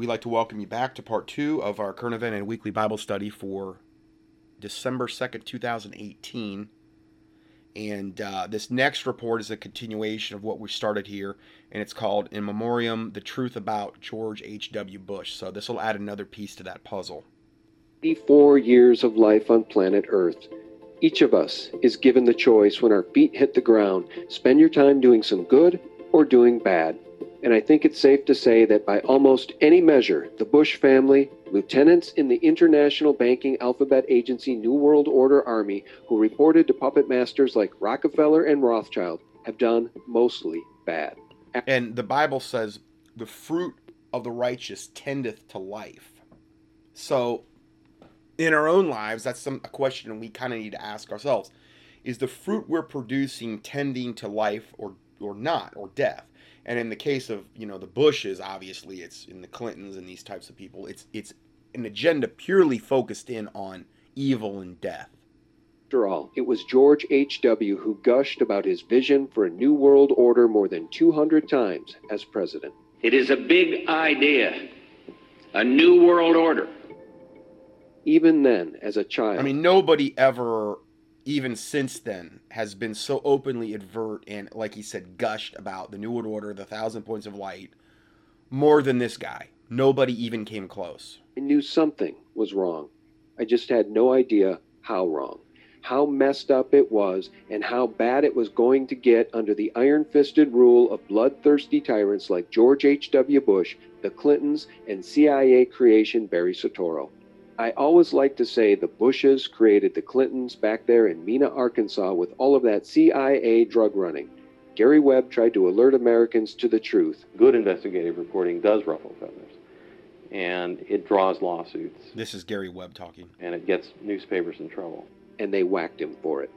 we'd like to welcome you back to part two of our current event and weekly Bible study for December 2nd, 2018. And uh, this next report is a continuation of what we started here, and it's called In Memoriam The Truth About George H.W. Bush. So this will add another piece to that puzzle. Four years of life on planet Earth. Each of us is given the choice when our feet hit the ground spend your time doing some good or doing bad. And I think it's safe to say that by almost any measure, the Bush family, lieutenants in the International Banking Alphabet Agency New World Order Army, who reported to puppet masters like Rockefeller and Rothschild, have done mostly bad. And the Bible says, the fruit of the righteous tendeth to life. So, in our own lives, that's some, a question we kind of need to ask ourselves. Is the fruit we're producing tending to life or, or not, or death? And in the case of you know the Bushes, obviously it's in the Clintons and these types of people. It's it's an agenda purely focused in on evil and death. After all, it was George H.W. who gushed about his vision for a new world order more than 200 times as president. It is a big idea, a new world order. Even then, as a child, I mean, nobody ever even since then has been so openly advert and like he said gushed about the new world order the thousand points of light more than this guy. Nobody even came close. I knew something was wrong. I just had no idea how wrong how messed up it was and how bad it was going to get under the iron-fisted rule of bloodthirsty tyrants like george h.w bush the clintons and cia creation barry soetoro I always like to say the Bushes created the Clintons back there in Mena, Arkansas, with all of that CIA drug running. Gary Webb tried to alert Americans to the truth. Good investigative reporting does ruffle feathers, and it draws lawsuits. This is Gary Webb talking. And it gets newspapers in trouble. And they whacked him for it.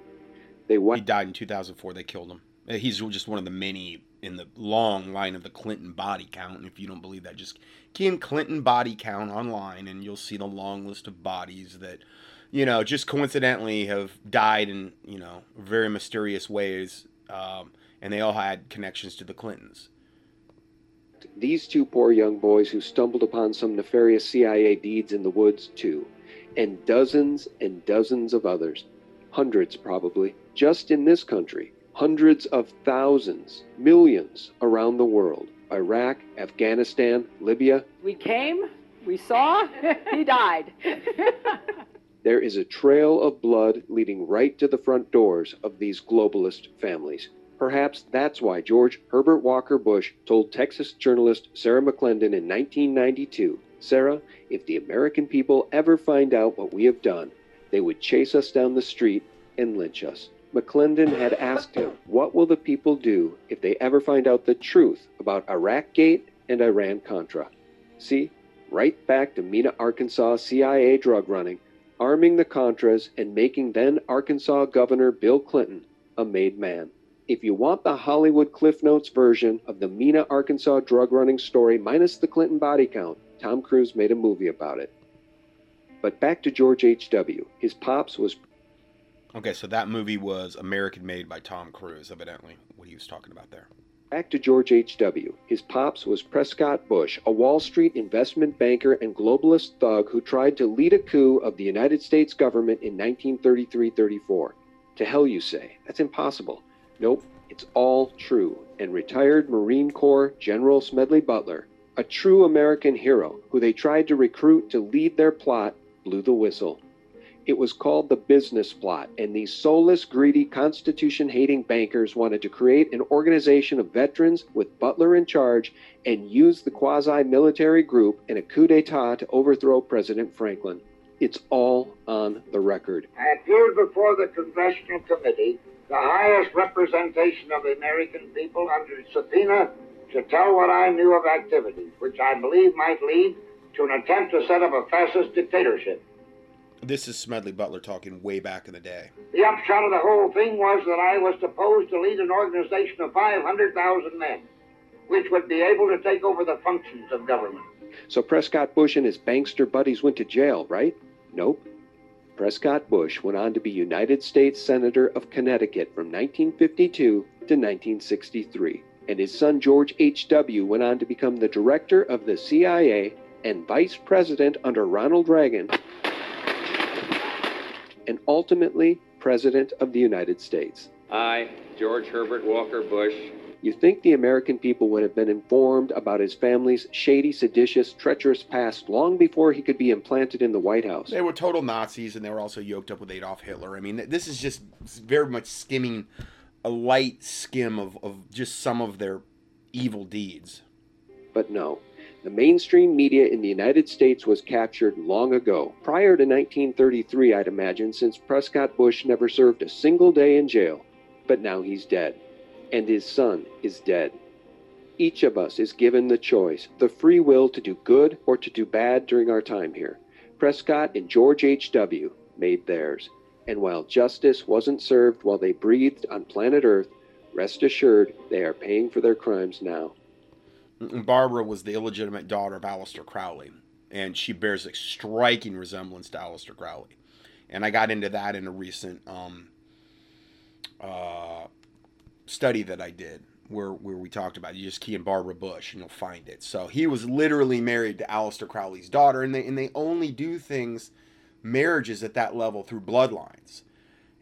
They whacked. He died in 2004. They killed him. He's just one of the many in the long line of the Clinton body count. And if you don't believe that, just key in Clinton body count online and you'll see the long list of bodies that, you know, just coincidentally have died in, you know, very mysterious ways. Um, and they all had connections to the Clintons. These two poor young boys who stumbled upon some nefarious CIA deeds in the woods, too, and dozens and dozens of others, hundreds probably, just in this country, hundreds of thousands, millions around the world Iraq, Afghanistan, Libya. We came, we saw, he died. there is a trail of blood leading right to the front doors of these globalist families. Perhaps that's why George Herbert Walker Bush told Texas journalist Sarah McClendon in 1992 Sarah, if the American people ever find out what we have done, they would chase us down the street and lynch us. McClendon had asked him, What will the people do if they ever find out the truth about Iraqgate and Iran Contra? See, right back to Mena, Arkansas CIA drug running, arming the Contras, and making then Arkansas Governor Bill Clinton a made man. If you want the Hollywood Cliff Notes version of the Mena, Arkansas drug running story minus the Clinton body count, Tom Cruise made a movie about it. But back to George H.W. His pops was Okay, so that movie was American Made by Tom Cruise, evidently, what he was talking about there. Back to George H.W. His pops was Prescott Bush, a Wall Street investment banker and globalist thug who tried to lead a coup of the United States government in 1933 34. To hell, you say. That's impossible. Nope, it's all true. And retired Marine Corps General Smedley Butler, a true American hero who they tried to recruit to lead their plot, blew the whistle. It was called the business plot, and these soulless, greedy, constitution hating bankers wanted to create an organization of veterans with Butler in charge and use the quasi military group in a coup d'etat to overthrow President Franklin. It's all on the record. I appeared before the Congressional Committee, the highest representation of the American people, under subpoena to tell what I knew of activities which I believe might lead to an attempt to set up a fascist dictatorship. This is Smedley Butler talking way back in the day. The upshot of the whole thing was that I was supposed to lead an organization of 500,000 men, which would be able to take over the functions of government. So Prescott Bush and his bankster buddies went to jail, right? Nope. Prescott Bush went on to be United States Senator of Connecticut from 1952 to 1963, and his son George H.W. went on to become the director of the CIA and vice president under Ronald Reagan, and ultimately president of the United States. I, George Herbert Walker Bush, You think the American people would have been informed about his family's shady, seditious, treacherous past long before he could be implanted in the White House? They were total Nazis, and they were also yoked up with Adolf Hitler. I mean, this is just very much skimming a light skim of, of just some of their evil deeds. But no, the mainstream media in the United States was captured long ago, prior to 1933, I'd imagine, since Prescott Bush never served a single day in jail. But now he's dead, and his son is dead. Each of us is given the choice, the free will to do good or to do bad during our time here. Prescott and George H.W. made theirs. And while justice wasn't served while they breathed on planet Earth, rest assured they are paying for their crimes now. Barbara was the illegitimate daughter of Aleister Crowley, and she bears a striking resemblance to Aleister Crowley. And I got into that in a recent um, uh, study that I did, where where we talked about. It. You just key in Barbara Bush, and you'll find it. So he was literally married to Aleister Crowley's daughter, and they and they only do things, marriages at that level through bloodlines.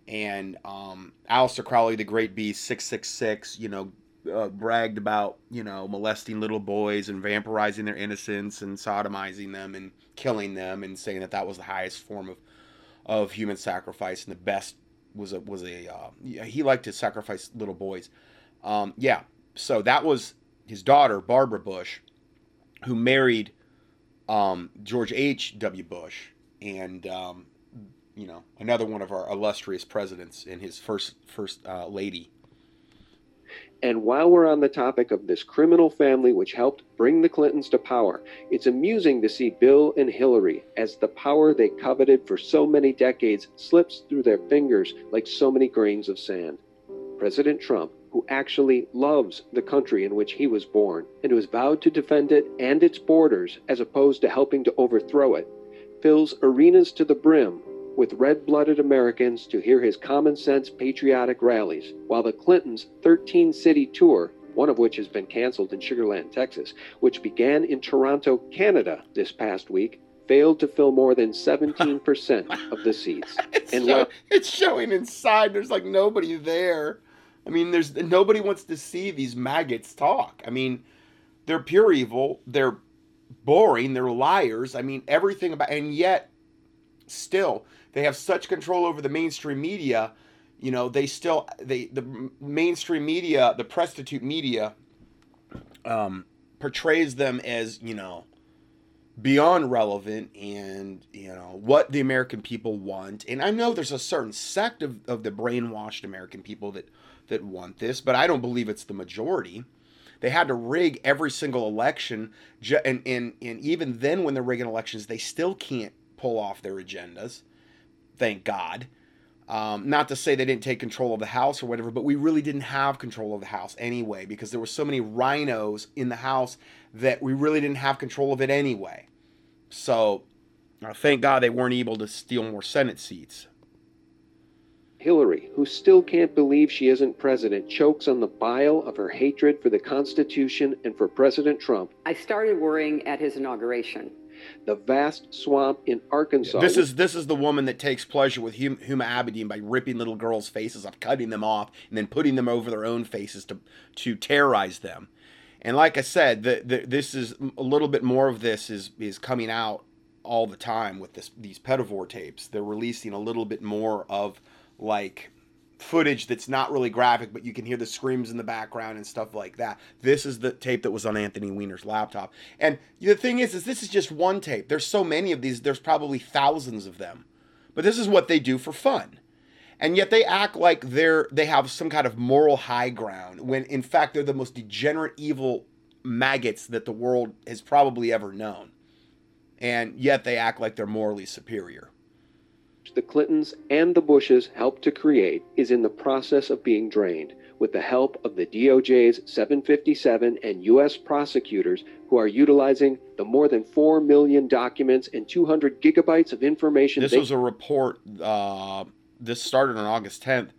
And um, Aleister Crowley, the great beast, six six six, you know, uh, bragged about you know molesting little boys and vampirizing their innocence and sodomizing them and killing them and saying that that was the highest form of of human sacrifice and the best was a was a uh, he liked to sacrifice little boys. Um, yeah, so that was his daughter Barbara Bush, who married um, George H. W. Bush, and um, you know another one of our illustrious presidents and his first first uh, lady. And while we're on the topic of this criminal family which helped bring the Clintons to power, it's amusing to see Bill and Hillary as the power they coveted for so many decades slips through their fingers like so many grains of sand. President Trump, who actually loves the country in which he was born and who has vowed to defend it and its borders as opposed to helping to overthrow it, fills arenas to the brim with red blooded Americans to hear his common sense patriotic rallies, while the Clintons' 13 city tour, one of which has been canceled in Sugarland, Texas, which began in Toronto, Canada this past week, failed to fill more than 17% of the seats. It's, And show- while- it's showing inside. There's like nobody there. I mean, there's nobody wants to see these maggots talk. I mean, they're pure evil. They're boring. They're liars. I mean, everything about, and yet, still, they have such control over the mainstream media. You know, they still they the mainstream media, the prostitute media, um, portrays them as you know beyond relevant and you know what the american people want and i know there's a certain sect of, of the brainwashed american people that that want this but i don't believe it's the majority they had to rig every single election and, and and even then when they're rigging elections they still can't pull off their agendas thank god um, not to say they didn't take control of the house or whatever, but we really didn't have control of the house anyway because there were so many RINOs in the house that we really didn't have control of it anyway. So, uh, thank God they weren't able to steal more Senate seats. Hillary, who still can't believe she isn't president, chokes on the bile of her hatred for the Constitution and for President Trump, I started worrying at his inauguration. The vast swamp in Arkansas. This is this is the woman that takes pleasure with hum, Huma Abedin by ripping little girls' faces off, cutting them off, and then putting them over their own faces to to terrorize them. And like I said, the, the, this is a little bit more of this is is coming out all the time with this these pedivore tapes. They're releasing a little bit more of like footage that's not really graphic, but you can hear the screams in the background and stuff like that. This is the tape that was on Anthony Weiner's laptop. And the thing is, is this is just one tape. There's so many of these. There's probably thousands of them. But this is what they do for fun. And yet they act like they're they have some kind of moral high ground when in fact they're the most degenerate evil maggots that the world has probably ever known. And yet they act like they're morally superior. The Clintons and the Bushes helped to create is in the process of being drained with the help of the DOJ's 757 and U.S. prosecutors who are utilizing the more than 4 million documents and 200 gigabytes of information. This they- was a report. Uh, this started on August 10th.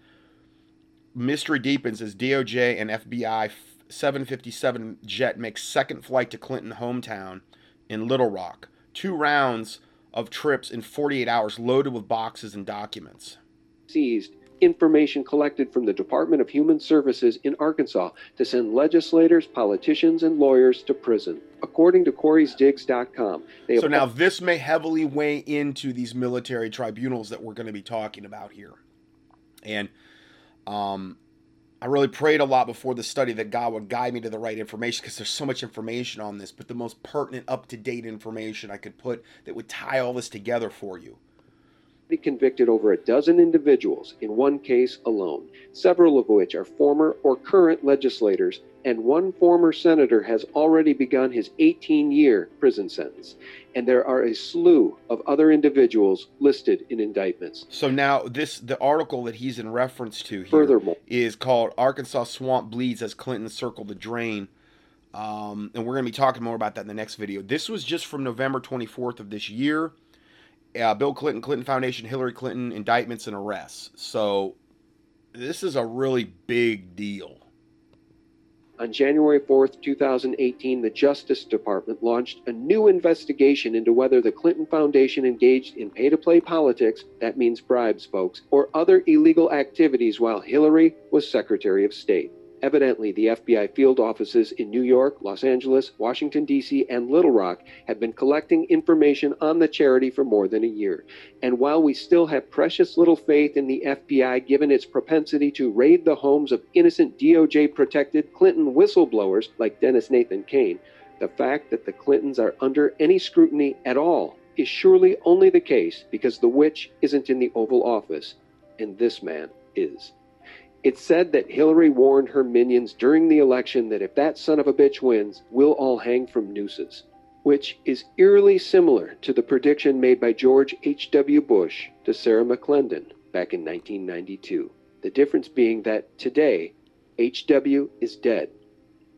Mystery deepens as DOJ and FBI 757 jet makes second flight to Clinton hometown in Little Rock. Two rounds of trips in 48 hours loaded with boxes and documents. Seized information collected from the Department of Human Services in Arkansas to send legislators, politicians, and lawyers to prison. According to Corey'sDigs.com, they So now this may heavily weigh into these military tribunals that we're going to be talking about here. And um, I really prayed a lot before the study that God would guide me to the right information because there's so much information on this, but the most pertinent, up to date information I could put that would tie all this together for you. He convicted over a dozen individuals in one case alone, several of which are former or current legislators, and one former senator has already begun his 18 year prison sentence. And there are a slew of other individuals listed in indictments. So now this the article that he's in reference to here Furthermore, is called Arkansas Swamp Bleeds as Clinton Circled the Drain. Um, and we're going to be talking more about that in the next video. This was just from November 24th of this year. Uh, Bill Clinton, Clinton Foundation, Hillary Clinton indictments and arrests. So this is a really big deal. On January 4th, 2018, the Justice Department launched a new investigation into whether the Clinton Foundation engaged in pay to play politics, that means bribes, folks, or other illegal activities while Hillary was Secretary of State. Evidently, the FBI field offices in New York, Los Angeles, Washington, D.C., and Little Rock have been collecting information on the charity for more than a year. And while we still have precious little faith in the FBI given its propensity to raid the homes of innocent DOJ protected Clinton whistleblowers like Dennis Nathan Cain, the fact that the Clintons are under any scrutiny at all is surely only the case because the witch isn't in the Oval Office, and this man is. It's said that Hillary warned her minions during the election that if that son of a bitch wins, we'll all hang from nooses, which is eerily similar to the prediction made by George H.W. Bush to Sarah McClendon back in 1992. The difference being that today, H.W. is dead,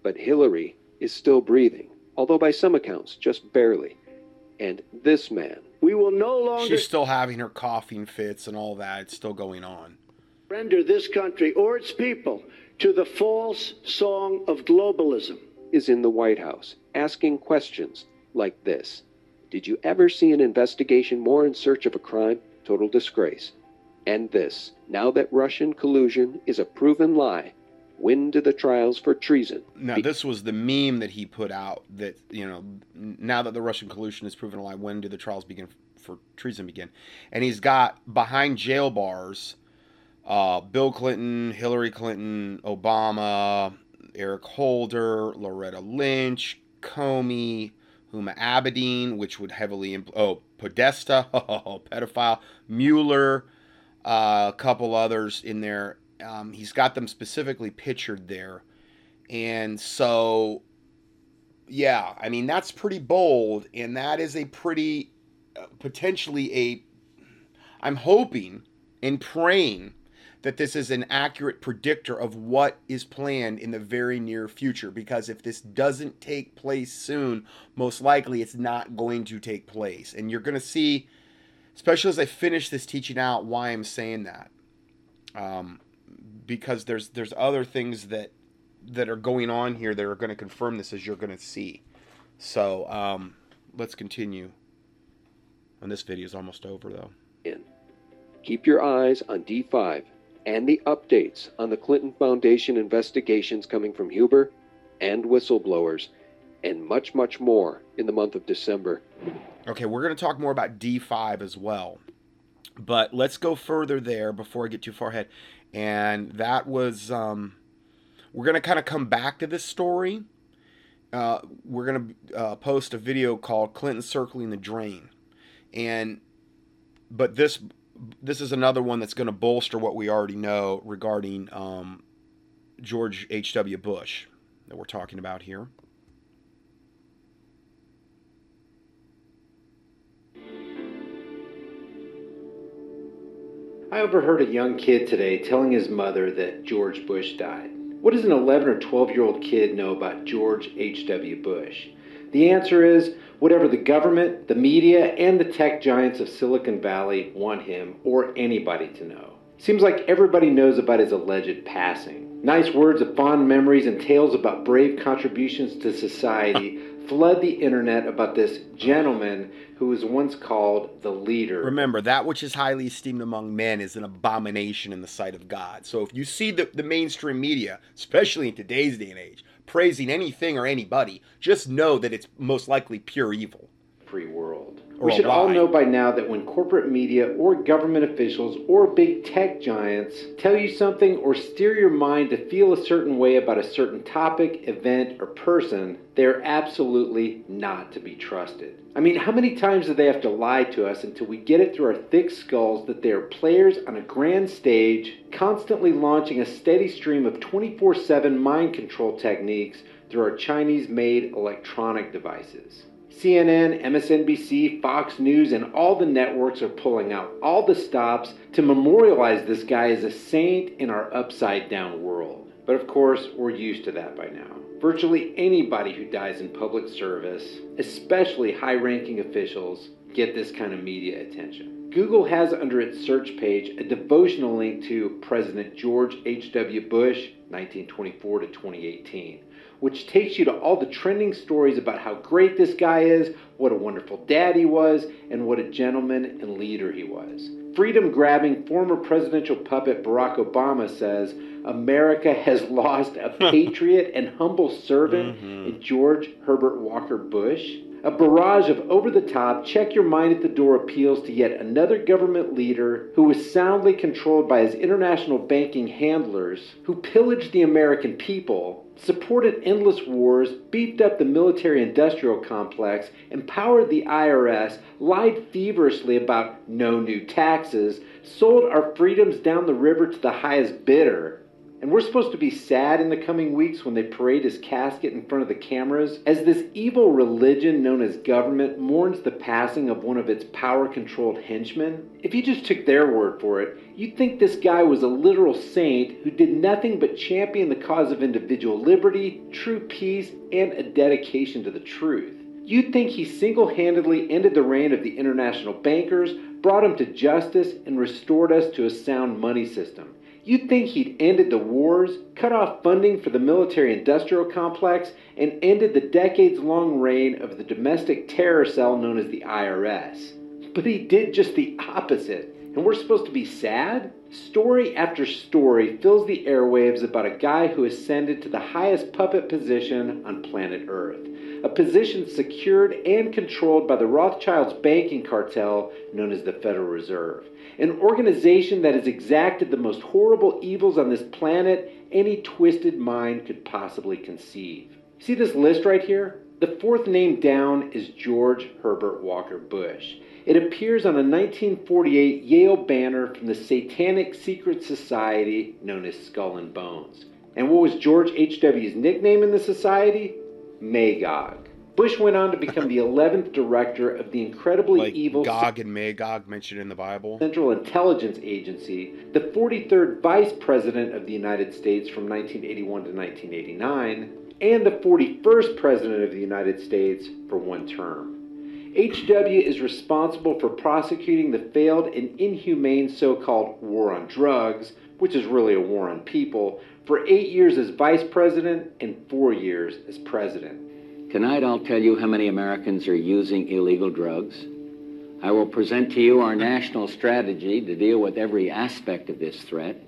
but Hillary is still breathing, although by some accounts, just barely. And this man, We will no longer She's still having her coughing fits and all that. It's still going on. Surrender this country or its people to the false song of globalism. is in the White House asking questions like this Did you ever see an investigation more in search of a crime? Total disgrace. And this Now that Russian collusion is a proven lie, when do the trials for treason? Now, this was the meme that he put out that, you know, now that the Russian collusion is proven a lie, when do the trials begin for treason begin? And he's got behind jail bars uh, Bill Clinton, Hillary Clinton, Obama, Eric Holder, Loretta Lynch, Comey, Huma Abedin, which would heavily, impl- oh, Podesta, oh, pedophile, Mueller, uh, a couple others in there. Um, he's got them specifically pictured there. And so, yeah, I mean, that's pretty bold. And that is a pretty, uh, potentially a, I'm hoping and praying that this is an accurate predictor of what is planned in the very near future. Because if this doesn't take place soon, most likely it's not going to take place. And you're going to see, especially as I finish this teaching out, why I'm saying that. Um, because there's there's other things that that are going on here that are going to confirm this as you're going to see. So um, let's continue. And this video is almost over though. in. Keep your eyes on D5 and the updates on the Clinton Foundation investigations coming from Huber and whistleblowers, and much, much more in the month of December. Okay, we're going to talk more about D5 as well. But let's go further there before I get too far ahead. And that was, um, we're going to kind of come back to this story. Uh, we're going to uh, post a video called Clinton Circling the Drain. And, but this, this is another one that's going to bolster what we already know regarding um, George H.W. Bush that we're talking about here. I overheard a young kid today telling his mother that George Bush died. What does an 11 or 12 year old kid know about George H.W. Bush? The answer is whatever the government, the media, and the tech giants of Silicon Valley want him or anybody to know. Seems like everybody knows about his alleged passing. Nice words of fond memories and tales about brave contributions to society flood the internet about this gentleman who was once called the leader. Remember, that which is highly esteemed among men is an abomination in the sight of God. So if you see the, the mainstream media, especially in today's day and age, praising anything or anybody, just know that it's most likely pure evil. Free world. We should all know by now that when corporate media or government officials or big tech giants tell you something or steer your mind to feel a certain way about a certain topic, event, or person, they're absolutely not to be trusted. I mean, how many times do they have to lie to us until we get it through our thick skulls that they are players on a grand stage, constantly launching a steady stream of 24 7 mind control techniques through our Chinese made electronic devices? CNN, MSNBC, Fox News, and all the networks are pulling out all the stops to memorialize this guy as a saint in our upside down world. But of course, we're used to that by now. Virtually anybody who dies in public service, especially high ranking officials, get this kind of media attention. Google has under its search page a devotional link to President George H.W. Bush, 1924 to 2018 which takes you to all the trending stories about how great this guy is, what a wonderful dad he was, and what a gentleman and leader he was. Freedom grabbing former presidential puppet Barack Obama says America has lost a patriot and humble servant mm-hmm. in George Herbert Walker Bush. A barrage of over the top, check your mind at the door appeals to yet another government leader who was soundly controlled by his international banking handlers, who pillaged the American people, supported endless wars, beefed up the military industrial complex, empowered the IRS, lied feverishly about no new taxes, sold our freedoms down the river to the highest bidder. And we're supposed to be sad in the coming weeks when they parade his casket in front of the cameras as this evil religion known as government mourns the passing of one of its power controlled henchmen. If you just took their word for it, you'd think this guy was a literal saint who did nothing but champion the cause of individual liberty, true peace, and a dedication to the truth. You'd think he single handedly ended the reign of the international bankers, brought them to justice, and restored us to a sound money system. You'd think he'd ended the wars, cut off funding for the military industrial complex, and ended the decades long reign of the domestic terror cell known as the IRS. But he did just the opposite, and we're supposed to be sad? Story after story fills the airwaves about a guy who ascended to the highest puppet position on planet Earth, a position secured and controlled by the Rothschilds banking cartel known as the Federal Reserve an organization that has exacted the most horrible evils on this planet any twisted mind could possibly conceive. See this list right here? The fourth name down is George Herbert Walker Bush. It appears on a 1948 Yale banner from the Satanic Secret Society known as Skull and Bones. And what was George H.W.'s nickname in the society? Magog. Bush went on to become the 11th director of the incredibly Like evil Gog and Magog mentioned in the Bible. Central Intelligence Agency, the 43rd Vice President of the United States from 1981 to 1989, and the 41st President of the United States for one term. HW is responsible for prosecuting the failed and inhumane so called war on drugs, which is really a war on people, for eight years as Vice President and four years as President. Tonight I'll tell you how many Americans are using illegal drugs. I will present to you our national strategy to deal with every aspect of this threat.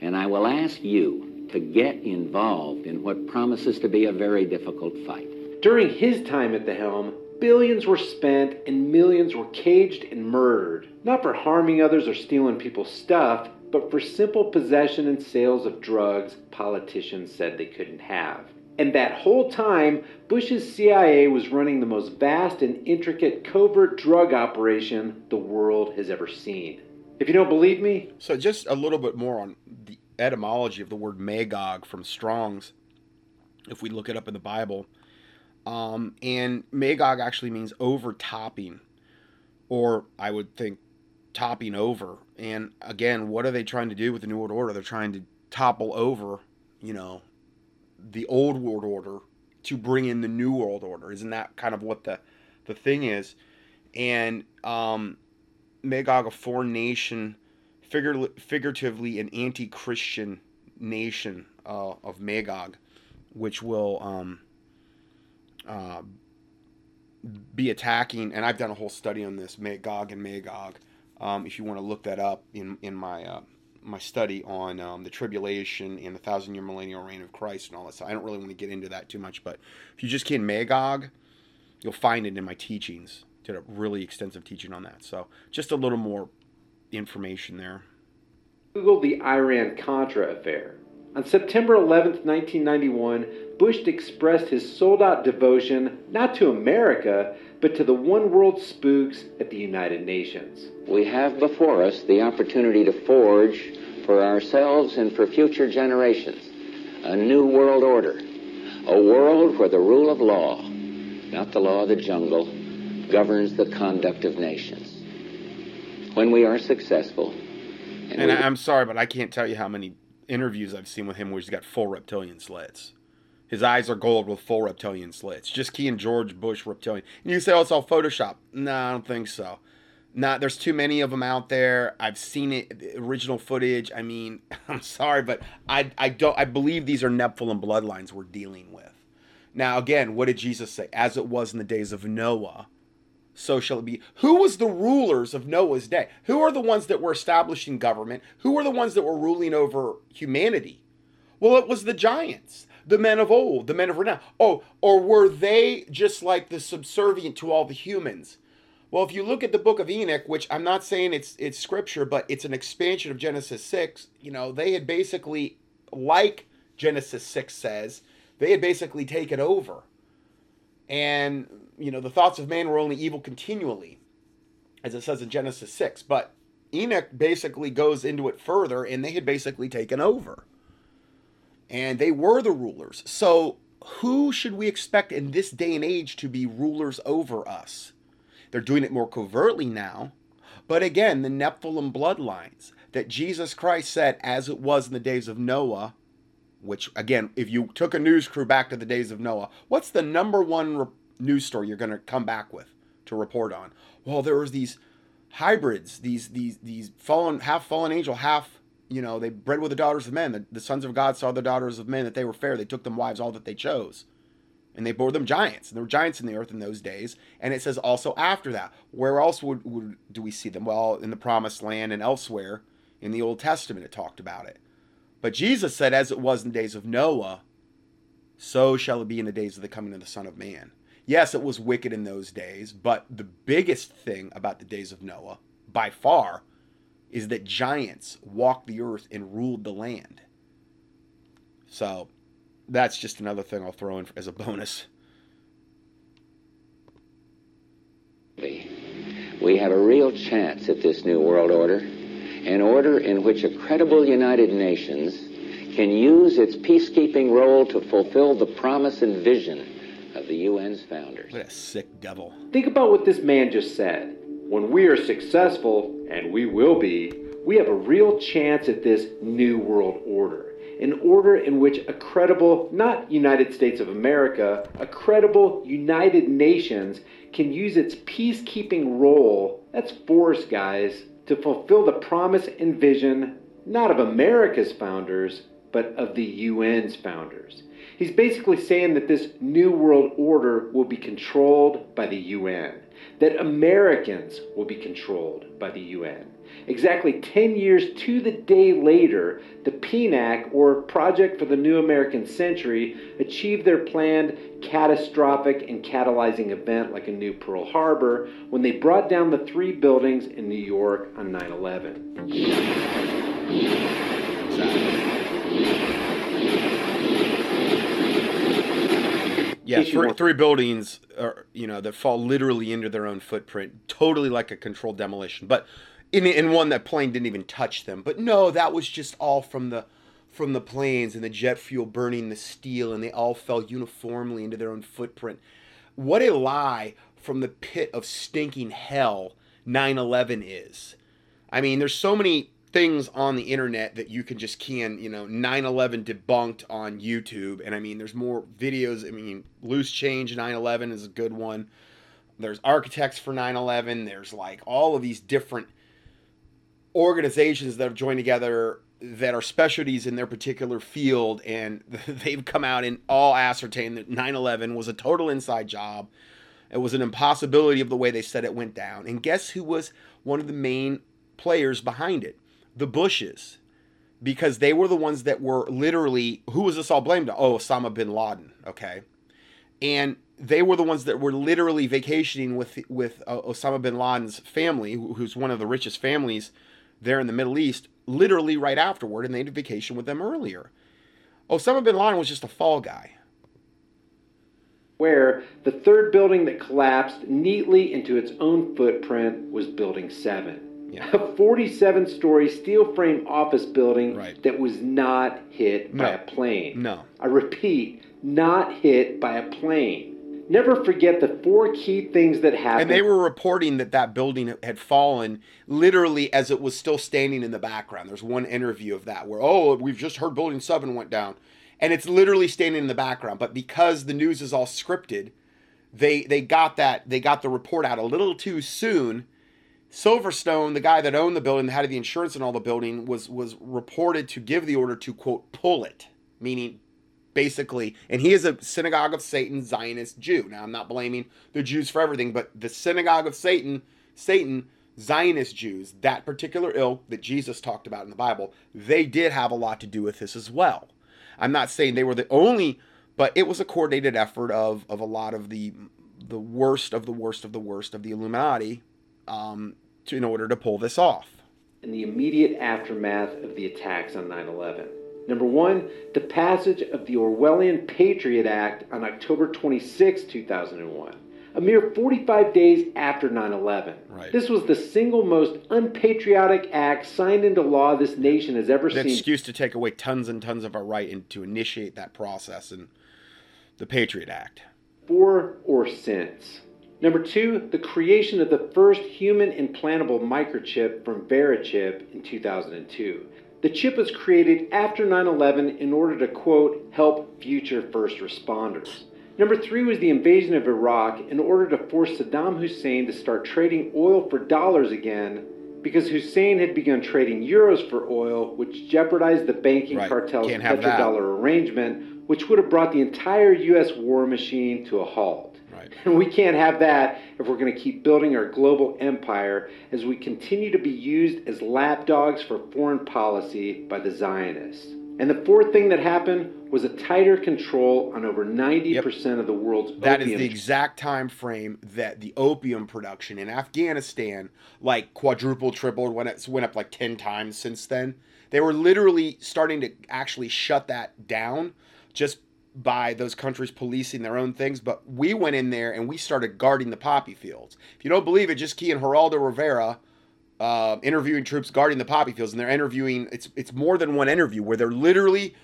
And I will ask you to get involved in what promises to be a very difficult fight. During his time at the helm, billions were spent and millions were caged and murdered, not for harming others or stealing people's stuff, but for simple possession and sales of drugs politicians said they couldn't have. And that whole time, Bush's CIA was running the most vast and intricate covert drug operation the world has ever seen. If you don't believe me, So just a little bit more on the etymology of the word Magog from Strong's, if we look it up in the Bible. Um, and Magog actually means overtopping, or I would think topping over. And again, what are they trying to do with the New World Order? They're trying to topple over, you know, the old world order to bring in the new world order. Isn't that kind of what the the thing is? And um, Magog, a foreign nation, figuratively an anti-Christian nation uh, of Magog, which will um, uh, be attacking, and I've done a whole study on this, Magog and Magog. Um, if you want to look that up in in my uh, my study on um, the tribulation and the thousand year millennial reign of Christ and all that stuff. I don't really want to get into that too much, but if you just in Magog, you'll find it in my teachings. Did a really extensive teaching on that. So just a little more information there. Google the Iran Contra affair. On September 11, 1991, Bush expressed his sold out devotion not to America, but to the one world spooks at the United Nations. We have before us the opportunity to forge for ourselves and for future generations a new world order, a world where the rule of law, not the law of the jungle, governs the conduct of nations. When we are successful, and, and I'm sorry, but I can't tell you how many interviews I've seen with him where he's got full reptilian slits. His eyes are gold with full reptilian slits. Just key in George Bush reptilian. And you say, oh, it's all Photoshop. No, I don't think so. Nah, there's too many of them out there. I've seen it, original footage. I mean, I'm sorry, but I, I don't. I believe these are Nephilim bloodlines we're dealing with. Now, again, what did Jesus say? As it was in the days of Noah, so shall it be. Who was the rulers of Noah's day? Who are the ones that were establishing government? Who were the ones that were ruling over humanity? Well, it was the giants, the men of old, the men of renown. Oh, or were they just like the subservient to all the humans? Well, if you look at the book of Enoch, which I'm not saying it's it's scripture, but it's an expansion of Genesis 6, you know, they had basically like Genesis 6 says, they had basically taken over. And you know, the thoughts of man were only evil continually, as it says in Genesis 6. But Enoch basically goes into it further, and they had basically taken over. And they were the rulers. So, who should we expect in this day and age to be rulers over us? They're doing it more covertly now. But again, the Nephilim bloodlines that Jesus Christ said, as it was in the days of Noah, which, again, if you took a news crew back to the days of Noah, what's the number one news story you're going to come back with to report on. Well, there was these hybrids, these these these fallen half fallen angel, half you know they bred with the daughters of men. The, the sons of God saw the daughters of men that they were fair. They took them wives, all that they chose, and they bore them giants. And there were giants in the earth in those days. And it says also after that, where else would, would do we see them? Well, in the Promised Land and elsewhere in the Old Testament, it talked about it. But Jesus said, as it was in the days of Noah, so shall it be in the days of the coming of the Son of Man yes, it was wicked in those days, but the biggest thing about the days of Noah, by far, is that giants walked the earth and ruled the land. So that's just another thing I'll throw in as a bonus. We have a real chance at this new world order, an order in which a credible United Nations can use its peacekeeping role to fulfill the promise and vision of the UN's founders. What a sick devil. Think about what this man just said. When we are successful, and we will be, we have a real chance at this new world order. An order in which a credible, not United States of America, a credible United Nations can use its peacekeeping role, that's force, guys, to fulfill the promise and vision not of America's founders, but of the UN's founders. He's basically saying that this new world order will be controlled by the UN, that Americans will be controlled by the UN. Exactly 10 years to the day later, the PNAC, or Project for the New American Century, achieved their planned catastrophic and catalyzing event like a new Pearl Harbor when they brought down the three buildings in New York on 9 11. Yeah, three, three buildings are you know that fall literally into their own footprint, totally like a controlled demolition. But in in one that plane didn't even touch them. But no, that was just all from the from the planes and the jet fuel burning the steel, and they all fell uniformly into their own footprint. What a lie from the pit of stinking hell 9/11 is. I mean, there's so many things on the internet that you can just can, you know, 9/11 debunked on YouTube, and I mean, there's more videos. I mean, Loose Change 9/11 is a good one. There's architects for 9/11. There's like all of these different organizations that have joined together that are specialties in their particular field, and they've come out and all ascertained that 9/11 was a total inside job It was an impossibility of the way they said it went down. And guess who was one of the main players behind it? The Bushes. Because they were the ones that were literally, who was this all blamed on? Oh, Osama bin Laden, okay? And they were the ones that were literally vacationing with with uh, Osama bin Laden's family, who's one of the richest families there in the Middle East, literally right afterward, and they had vacation with them earlier. Osama bin Laden was just a fall guy where the third building that collapsed neatly into its own footprint was Building 7. Yeah. A 47 story steel frame office building right. that was not hit no. by a plane. No. I repeat, not hit by a plane. Never forget the four key things that happened. And they were reporting that that building had fallen literally as it was still standing in the background. There's one interview of that where, oh, we've just heard Building 7 went down and it's literally standing in the background. But because the news is all scripted, they they got that they got the report out a little too soon. Silverstein, the guy that owned the building, head of the insurance and all the building, was was reported to give the order to quote pull it, meaning basically, and he is a synagogue of Satan Zionist Jew. Now I'm not blaming the Jews for everything, but the synagogue of Satan, Satan Zionist Jews, that particular ilk that Jesus talked about in the Bible, they did have a lot to do with this as well. I'm not saying they were the only, but it was a coordinated effort of of a lot of the the worst of the worst of the worst of the Illuminati um, to, in order to pull this off. In the immediate aftermath of the attacks on 9 11. Number one, the passage of the Orwellian Patriot Act on October 26, 2001 a mere 45 days after 9 11. Right. This was the single most unpatriotic act signed into law this nation has ever the seen. excuse to take away tons and tons of our right and to initiate that process in the Patriot Act. For or since. Number two, the creation of the first human implantable microchip from Verichip in 2002. The chip was created after 9 11 in order to, quote, help future first responders. Number three was the invasion of Iraq in order to force Saddam Hussein to start trading oil for dollars again because Hussein had begun trading euros for oil, which jeopardized the banking right. cartel's petrodollar arrangement, which would have brought the entire U.S. war machine to a halt. And we can't have that if we're going to keep building our global empire as we continue to be used as lapdogs for foreign policy by the Zionists. And the fourth thing that happened was a tighter control on over 90% yep. of the world's That is the exact time frame that the opium production in Afghanistan like quadrupled, tripled, went it went up like 10 times since then. They were literally starting to actually shut that down just by those countries policing their own things, but we went in there and we started guarding the poppy fields. If you don't believe it, just key in Geraldo Rivera uh, interviewing troops guarding the poppy fields, and they're interviewing. It's it's more than one interview where they're literally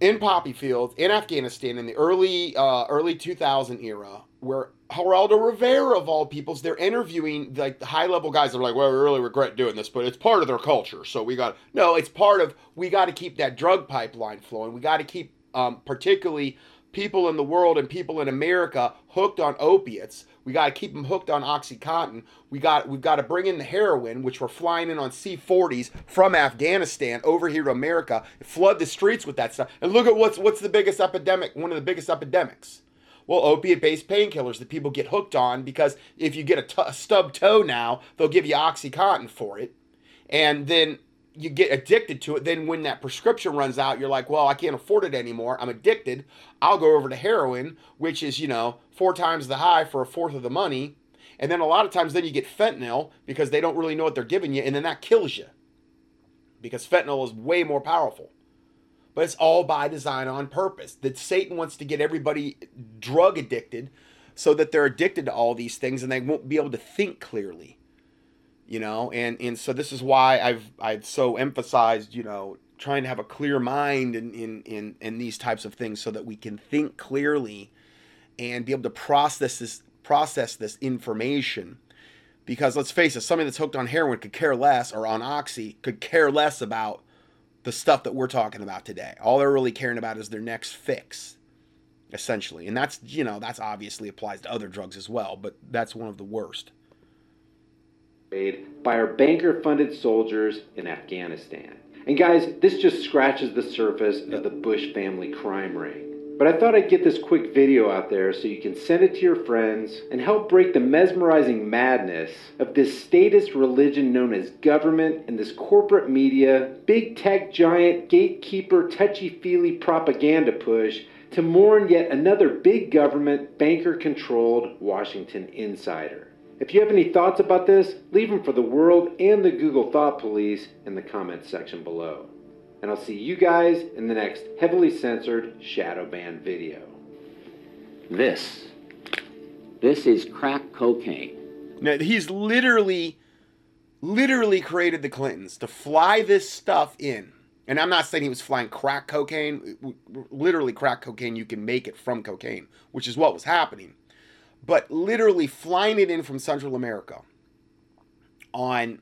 in poppy fields in Afghanistan in the early uh, early 2000 era, where Geraldo Rivera of all peoples, they're interviewing like the high level guys. They're like, "Well, we really regret doing this, but it's part of their culture, so we got no. It's part of we got to keep that drug pipeline flowing. We got to keep um, particularly people in the world and people in America hooked on opiates we got to keep them hooked on OxyContin. We got we've got to bring in the heroin, which we're flying in on C-40s from Afghanistan over here to America, flood the streets with that stuff. And look at what's what's the biggest epidemic, one of the biggest epidemics. Well, opiate-based painkillers that people get hooked on because if you get a, t- a stub toe now, they'll give you OxyContin for it. And then you get addicted to it. Then when that prescription runs out, you're like, well, I can't afford it anymore. I'm addicted. I'll go over to heroin, which is, you know, four times the high for a fourth of the money. And then a lot of times then you get fentanyl because they don't really know what they're giving you. And then that kills you because fentanyl is way more powerful. But it's all by design on purpose. That Satan wants to get everybody drug addicted so that they're addicted to all these things and they won't be able to think clearly you know? And and so this is why i've i've so emphasized you know trying to have a clear mind in in in, in these types of things so that we can think clearly and be able to process this process this information. Because let's face it somebody that's hooked on heroin could care less or on oxy could care less about the stuff that we're talking about today. All they're really caring about is their next fix essentially. And that's you know that's obviously applies to other drugs as well but that's one of the worst by our banker funded soldiers in Afghanistan. And guys, this just scratches the surface of the Bush family crime ring. but I thought I'd get this quick video out there so you can send it to your friends and help break the mesmerizing madness of this statist religion known as government and this corporate media, big tech giant, gatekeeper, touchy feely propaganda push to mourn yet another big government, banker controlled Washington insider. If you have any thoughts about this, leave them for the world and the Google Thought Police in the comments section below. And I'll see you guys in the next heavily censored shadow ban video. This, this is crack cocaine. Now, he's literally, literally created the Clintons to fly this stuff in. And I'm not saying he was flying crack cocaine. Literally, crack cocaine, you can make it from cocaine, which is what was happening. But literally flying it in from Central America on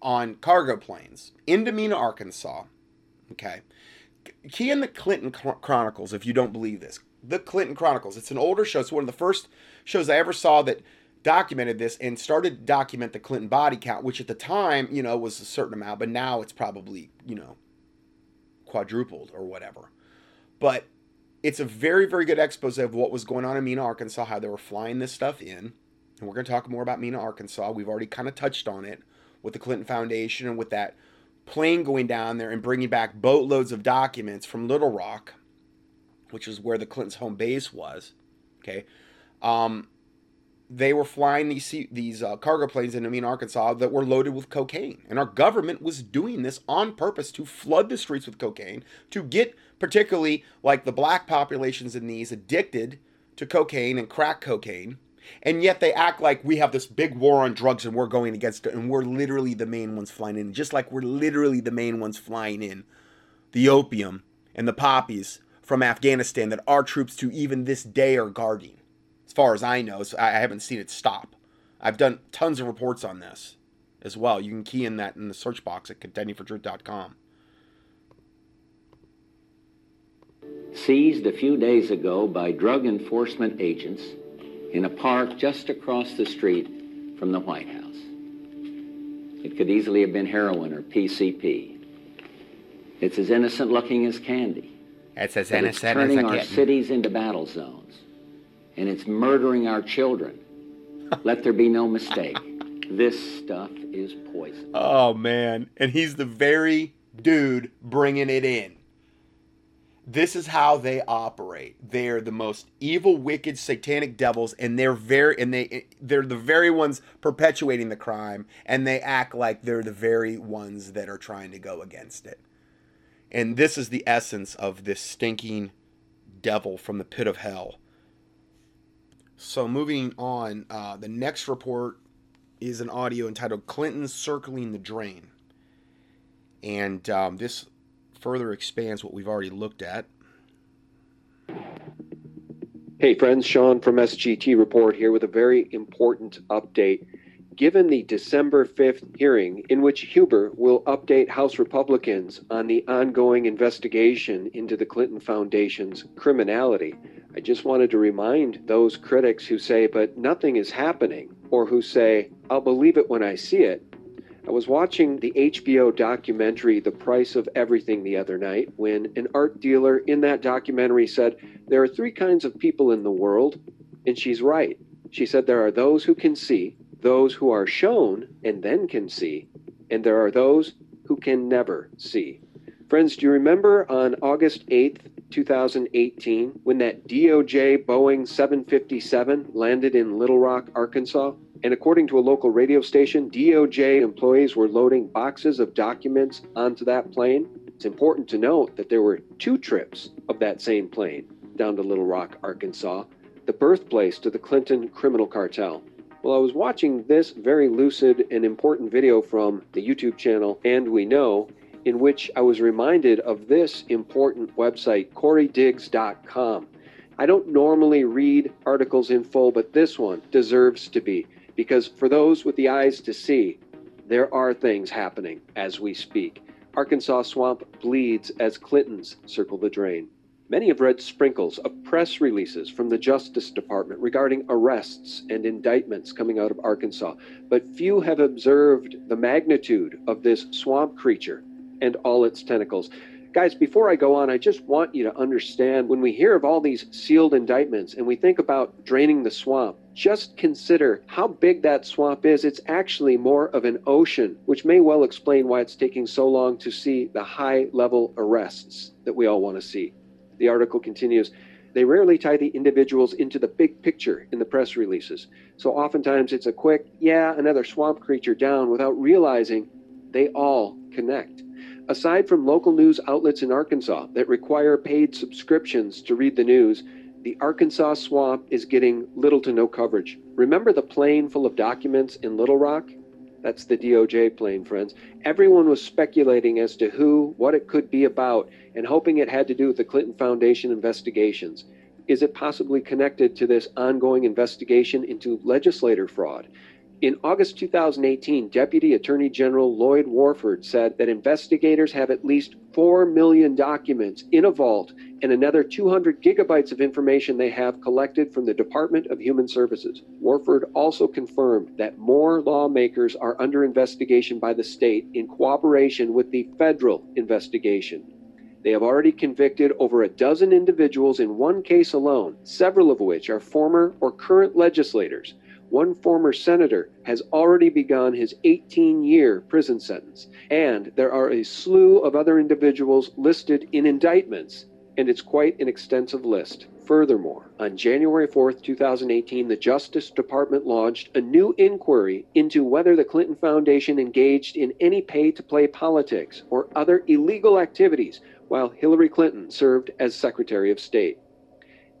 on cargo planes into Mena, Arkansas. Okay. Key in the Clinton Chronicles, if you don't believe this. The Clinton Chronicles. It's an older show. It's one of the first shows I ever saw that documented this and started to document the Clinton body count, which at the time, you know, was a certain amount, but now it's probably, you know, quadrupled or whatever. But it's a very, very good expose of what was going on in Mena, Arkansas, how they were flying this stuff in. And we're going to talk more about Mena, Arkansas. We've already kind of touched on it with the Clinton Foundation and with that plane going down there and bringing back boatloads of documents from Little Rock, which is where the Clintons' home base was. Okay. Um, they were flying these these uh, cargo planes into Mena, Arkansas that were loaded with cocaine, and our government was doing this on purpose to flood the streets with cocaine to get particularly like the black populations in these addicted to cocaine and crack cocaine. And yet they act like we have this big war on drugs and we're going against it, and we're literally the main ones flying in, just like we're literally the main ones flying in the opium and the poppies from Afghanistan that our troops to even this day are guarding as far as I know. So I haven't seen it stop. I've done tons of reports on this as well. You can key in that in the search box at contendingfortruth.com. Seized a few days ago by drug enforcement agents in a park just across the street from the White House. It could easily have been heroin or PCP. It's as innocent looking as candy. It's as but innocent it's turning as a our kitten. cities into battle zones and it's murdering our children. Let there be no mistake. This stuff is poison. Oh man, and he's the very dude bringing it in. This is how they operate. They're the most evil, wicked, satanic devils, and they're very and they they're the very ones perpetuating the crime, and they act like they're the very ones that are trying to go against it. And this is the essence of this stinking devil from the pit of hell. So moving on, uh, the next report is an audio entitled "Clinton Circling the Drain," and um, this further expands what we've already looked at. Hey, friends, Sean from SGT Report here with a very important update. Given the December 5th hearing, in which Huber will update House Republicans on the ongoing investigation into the Clinton Foundation's criminality, I just wanted to remind those critics who say, but nothing is happening, or who say, I'll believe it when I see it. I was watching the HBO documentary The Price of Everything the other night when an art dealer in that documentary said, There are three kinds of people in the world, and she's right. She said there are those who can see, those who are shown and then can see, and there are those who can never see. Friends, do you remember on August 8th, 2018, when that DOJ Boeing 757 landed in Little Rock, Arkansas? And according to a local radio station, DOJ employees were loading boxes of documents onto that plane. It's important to note that there were two trips of that same plane down to Little Rock, Arkansas, the birthplace to the Clinton criminal cartel. Well, I was watching this very lucid and important video from the YouTube channel And We Know, in which I was reminded of this important website, CoreyDiggs.com. I don't normally read articles in full, but this one deserves to be, because for those with the eyes to see, there are things happening as we speak. Arkansas swamp bleeds as Clintons circle the drain. Many have read sprinkles of press releases from the Justice Department regarding arrests and indictments coming out of Arkansas, but few have observed the magnitude of this swamp creature and all its tentacles. Guys, before I go on, I just want you to understand when we hear of all these sealed indictments and we think about draining the swamp, just consider how big that swamp is. It's actually more of an ocean, which may well explain why it's taking so long to see the high level arrests that we all want to see. The article continues. They rarely tie the individuals into the big picture in the press releases. So oftentimes it's a quick, yeah, another swamp creature down without realizing they all connect. Aside from local news outlets in Arkansas that require paid subscriptions to read the news, the Arkansas swamp is getting little to no coverage. Remember the plane full of documents in Little Rock? That's the DOJ plane, friends. Everyone was speculating as to who, what it could be about, and hoping it had to do with the Clinton Foundation investigations. Is it possibly connected to this ongoing investigation into legislator fraud? In August 2018, Deputy Attorney General Lloyd Warford said that investigators have at least 4 million documents in a vault and another 200 gigabytes of information they have collected from the Department of Human Services. Warford also confirmed that more lawmakers are under investigation by the state in cooperation with the federal investigation. They have already convicted over a dozen individuals in one case alone, several of which are former or current legislators one former senator has already begun his 18 year prison sentence, and there are a slew of other individuals listed in indictments, and it's quite an extensive list. Furthermore, on January 4, 2018, the Justice Department launched a new inquiry into whether the Clinton Foundation engaged in any pay to play politics or other illegal activities while Hillary Clinton served as Secretary of State.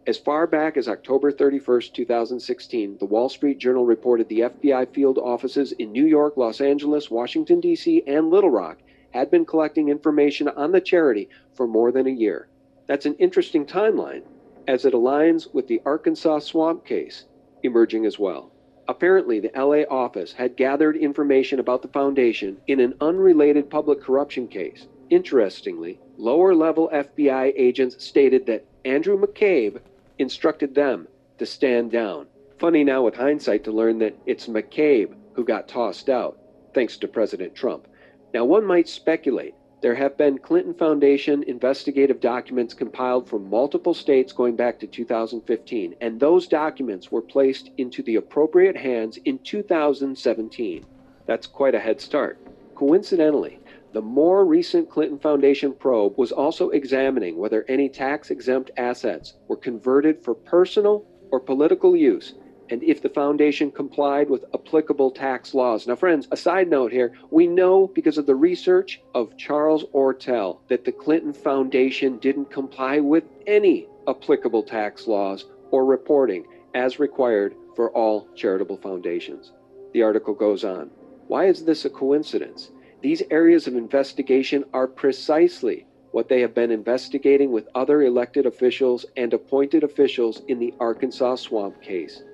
As far back as October 31, 2016, the Wall Street Journal reported the FBI field offices in New York, Los Angeles, Washington, D.C., and Little Rock had been collecting information on the charity for more than a year. That's an interesting timeline, as it aligns with the Arkansas swamp case emerging as well. Apparently, the LA office had gathered information about the foundation in an unrelated public corruption case. Interestingly, lower level FBI agents stated that Andrew McCabe instructed them to stand down. Funny now with hindsight to learn that it's McCabe who got tossed out, thanks to President Trump. Now, one might speculate there have been Clinton Foundation investigative documents compiled from multiple states going back to 2015, and those documents were placed into the appropriate hands in 2017. That's quite a head start. Coincidentally, the more recent Clinton Foundation probe was also examining whether any tax exempt assets were converted for personal or political use and if the foundation complied with applicable tax laws. Now, friends, a side note here we know because of the research of Charles Ortel that the Clinton Foundation didn't comply with any applicable tax laws or reporting as required for all charitable foundations. The article goes on. Why is this a coincidence? These areas of investigation are precisely what they have been investigating with other elected officials and appointed officials in the Arkansas swamp case.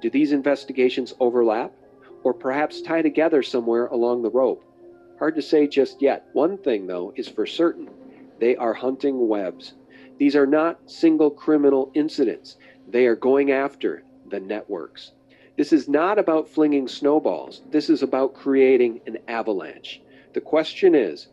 Do these investigations overlap or perhaps tie together somewhere along the rope? Hard to say just yet. One thing, though, is for certain they are hunting webs. These are not single criminal incidents, they are going after the networks. This is not about flinging snowballs, this is about creating an avalanche. The question is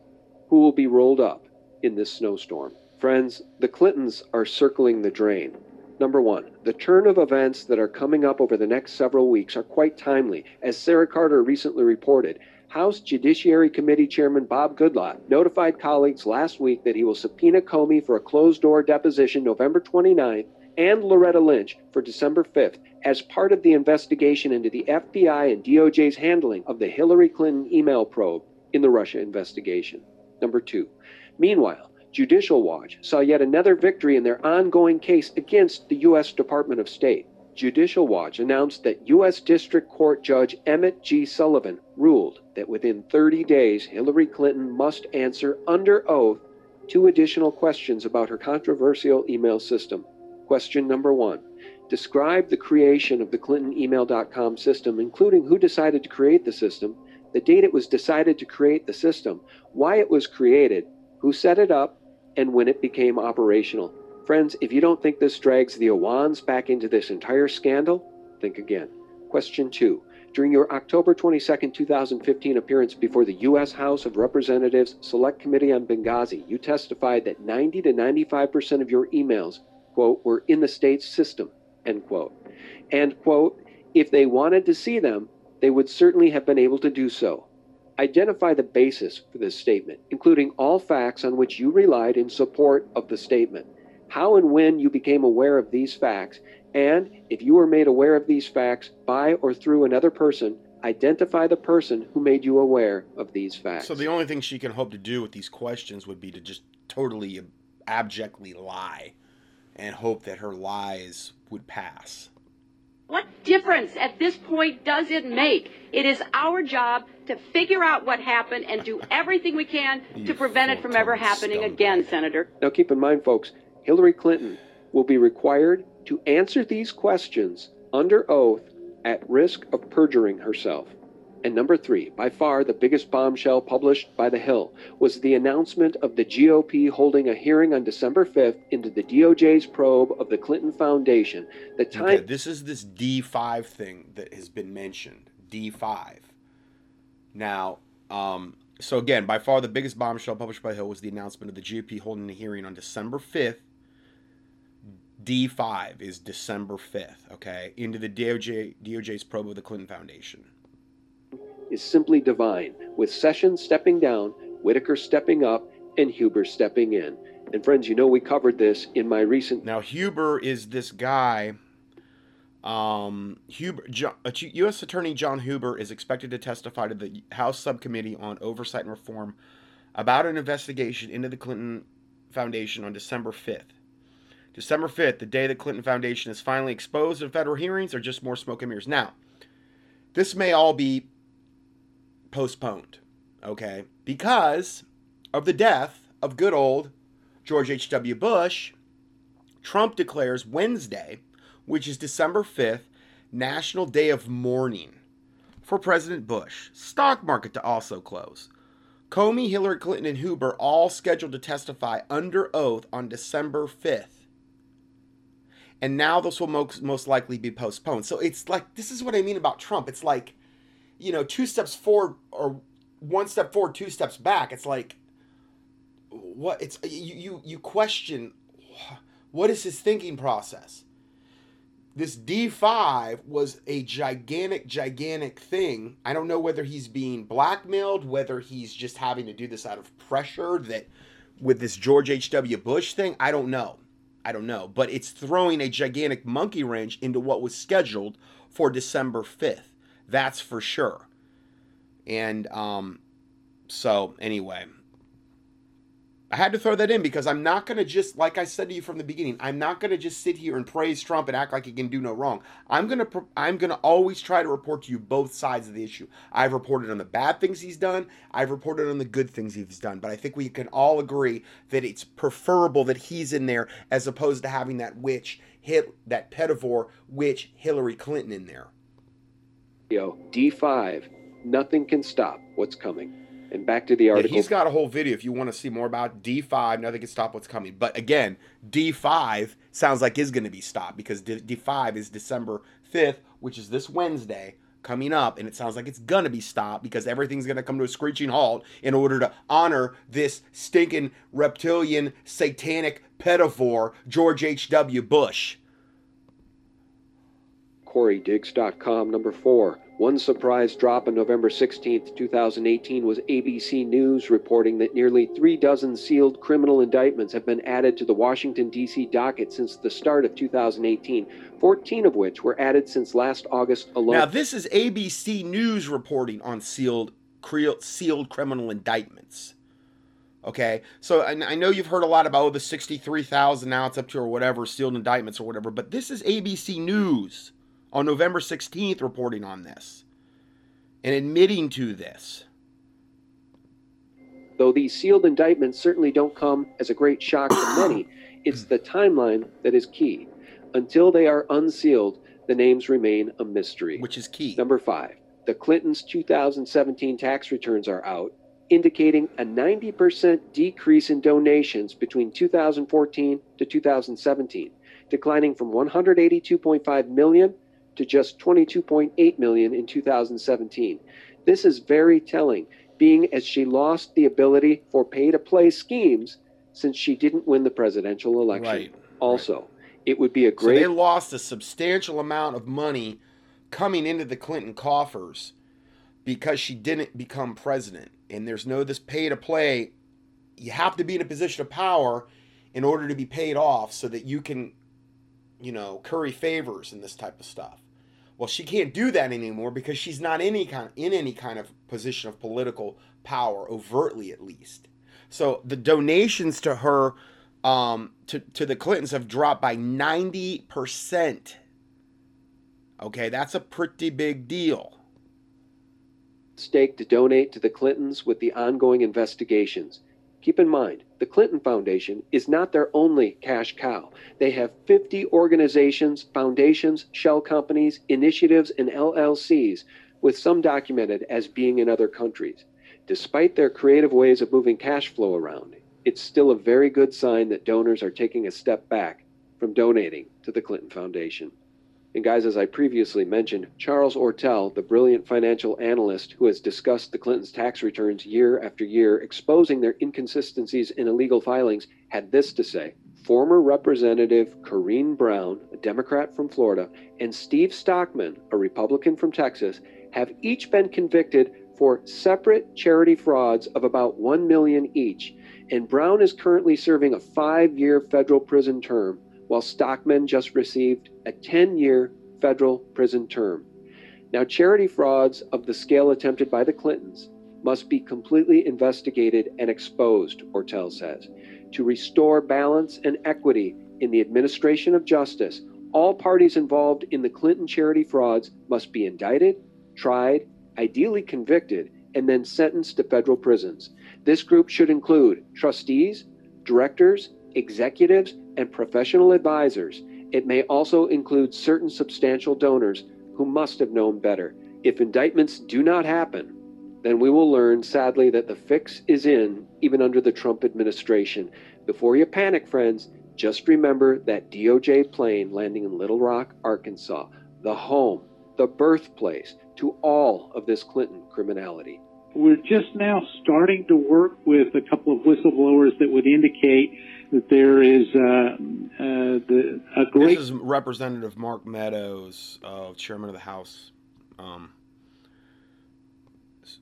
who will be rolled up in this snowstorm? Friends, the Clintons are circling the drain. Number one, the turn of events that are coming up over the next several weeks are quite timely. As Sarah Carter recently reported, House Judiciary Committee Chairman Bob Goodlatte notified colleagues last week that he will subpoena Comey for a closed door deposition November 29th and Loretta Lynch for December 5th as part of the investigation into the FBI and DOJ's handling of the Hillary Clinton email probe in the Russia investigation. Number two, meanwhile, Judicial Watch saw yet another victory in their ongoing case against the U.S. Department of State. Judicial Watch announced that U.S. District Court Judge Emmett G. Sullivan ruled that within 30 days, Hillary Clinton must answer under oath two additional questions about her controversial email system. Question number one Describe the creation of the ClintonEmail.com system, including who decided to create the system the date it was decided to create the system, why it was created, who set it up, and when it became operational. Friends, if you don't think this drags the Awans back into this entire scandal, think again. Question two During your October 22, 2015 appearance before the U.S. House of Representatives Select Committee on Benghazi, you testified that 90 to 95% of your emails, quote, were in the state's system, end quote. And, quote, if they wanted to see them, they would certainly have been able to do so. Identify the basis for this statement, including all facts on which you relied in support of the statement, how and when you became aware of these facts, and if you were made aware of these facts by or through another person, identify the person who made you aware of these facts. So the only thing she can hope to do with these questions would be to just totally abjectly lie and hope that her lies would pass. What difference at this point does it make? It is our job to figure out what happened and do everything we can to prevent it from ever happening again, Senator. Now, keep in mind, folks, Hillary Clinton will be required to answer these questions under oath at risk of perjuring herself. And number three, by far the biggest bombshell published by The Hill, was the announcement of the GOP holding a hearing on December 5th into the DOJ's probe of the Clinton Foundation. The time. Okay, this is this D5 thing that has been mentioned. D5. Now, um, so again, by far the biggest bombshell published by Hill was the announcement of the GOP holding a hearing on December 5th. D5 is December 5th, okay, into the DOJ, DOJ's probe of the Clinton Foundation. Is simply divine, with Sessions stepping down, Whitaker stepping up, and Huber stepping in. And friends, you know we covered this in my recent Now, Huber is this guy. Um, Huber, Jo- uh, U.S. Attorney John Huber is expected to testify to the House Subcommittee on Oversight and Reform about an investigation into the Clinton Foundation on December 5th. December 5th, the day the Clinton Foundation is finally exposed in federal hearings, or just more smoke and mirrors. Now, this may all be postponed, okay? Because of the death of good old George H.W. Bush, Trump declares Wednesday, which is December 5th, National Day of Mourning for President Bush. Stock market to also close. Comey, Hillary Clinton, and Huber all scheduled to testify under oath on December 5th. And now this will most, most likely be postponed. So it's like, this is what I mean about Trump. It's like, you know, two steps forward or one step forward, two steps back. It's like, what? It's you, you, you question what is his thinking process? This D5 was a gigantic, gigantic thing. I don't know whether he's being blackmailed, whether he's just having to do this out of pressure that with this George H.W. Bush thing. I don't know. I don't know. But it's throwing a gigantic monkey wrench into what was scheduled for December 5th. That's for sure. And um, so, anyway, I had to throw that in because I'm not going to just, like I said to you from the beginning, I'm not going to just sit here and praise Trump and act like he can do no wrong. I'm going to, I'm going to always try to report to you both sides of the issue. I've reported on the bad things he's done. I've reported on the good things he's done. But I think we can all agree that it's preferable that he's in there as opposed to having that witch, hit that pedophore witch Hillary Clinton in there. Video, D5, nothing can stop what's coming. And back to the Yeah, article. he's got a whole video if you want to see more about D5. Nothing can stop what's coming. But again, D5 sounds like is going to be stopped because D- D5 is December 5th, which is this Wednesday coming up. And it sounds like it's going to be stopped because everything's going to come to a screeching halt in order to honor this stinking reptilian, satanic pedophore, George H.W. Bush. CoreyDiggs.com. Number four. One surprise drop on November 16, 2018 was ABC News reporting that nearly three dozen sealed criminal indictments have been added to the Washington, D.C. docket since the start of 2018, 14 of which were added since last August alone. Now, this is ABC News reporting on sealed cre- sealed criminal indictments. Okay, so I, I know you've heard a lot about oh, the sixty-three thousand now it's up to or whatever sealed indictments or whatever, but this is ABC News on November sixteenth reporting on this and admitting to this. Though these sealed indictments certainly don't come as a great shock to many, it's the timeline that is key. Until they are unsealed, the names remain a mystery. Which is key. Number five, the Clintons' 2017 tax returns are out, indicating a 90% decrease in donations between 2014 to 2017, declining from 182.5 million to just 22.8 million in 2017. This is very telling, being as she lost the ability for pay-to-play schemes since she didn't win the presidential election. Right, Also, right. it would be a great. So they lost a substantial amount of money coming into the Clinton coffers because she didn't become president. And there's no this pay to play. You have to be in a position of power in order to be paid off so that you can, you know, curry favors and this type of stuff. Well, she can't do that anymore because she's not any kind in any kind of position of political power, overtly at least. So the donations to her, um, to to the Clintons have dropped by ninety percent. Okay, that's a pretty big deal. Stake to donate to the Clintons with the ongoing investigations. Keep in mind, the Clinton Foundation is not their only cash cow. They have 50 organizations, foundations, shell companies, initiatives, and LLCs, with some documented as being in other countries. Despite their creative ways of moving cash flow around, it's still a very good sign that donors are taking a step back from donating to the Clinton Foundation. And guys, as I previously mentioned, Charles Ortel, the brilliant financial analyst who has discussed the Clintons' tax returns year after year, exposing their inconsistencies in illegal filings, had this to say. Former Representative Corrine Brown, a Democrat from Florida, and Steve Stockman, a Republican from Texas, have each been convicted for separate charity frauds of about 1 million each, and Brown is currently serving a 5-year federal prison term while Stockman just received a 10 year federal prison term. Now, charity frauds of the scale attempted by the Clintons must be completely investigated and exposed, Ortel says. To restore balance and equity in the administration of justice, all parties involved in the Clinton charity frauds must be indicted, tried, ideally convicted, and then sentenced to federal prisons. This group should include trustees, directors, executives, and professional advisors. It may also include certain substantial donors who must have known better. If indictments do not happen, then we will learn, sadly, that the fix is in, even under the Trump administration. Before you panic, friends, just remember that DOJ plane landing in Little Rock, Arkansas, the home, the birthplace to all of this Clinton criminality. We're just now starting to work with a couple of whistleblowers that would indicate that there is uh, uh, the, a great. This is Representative Mark Meadows, uh, Chairman of the House. Um,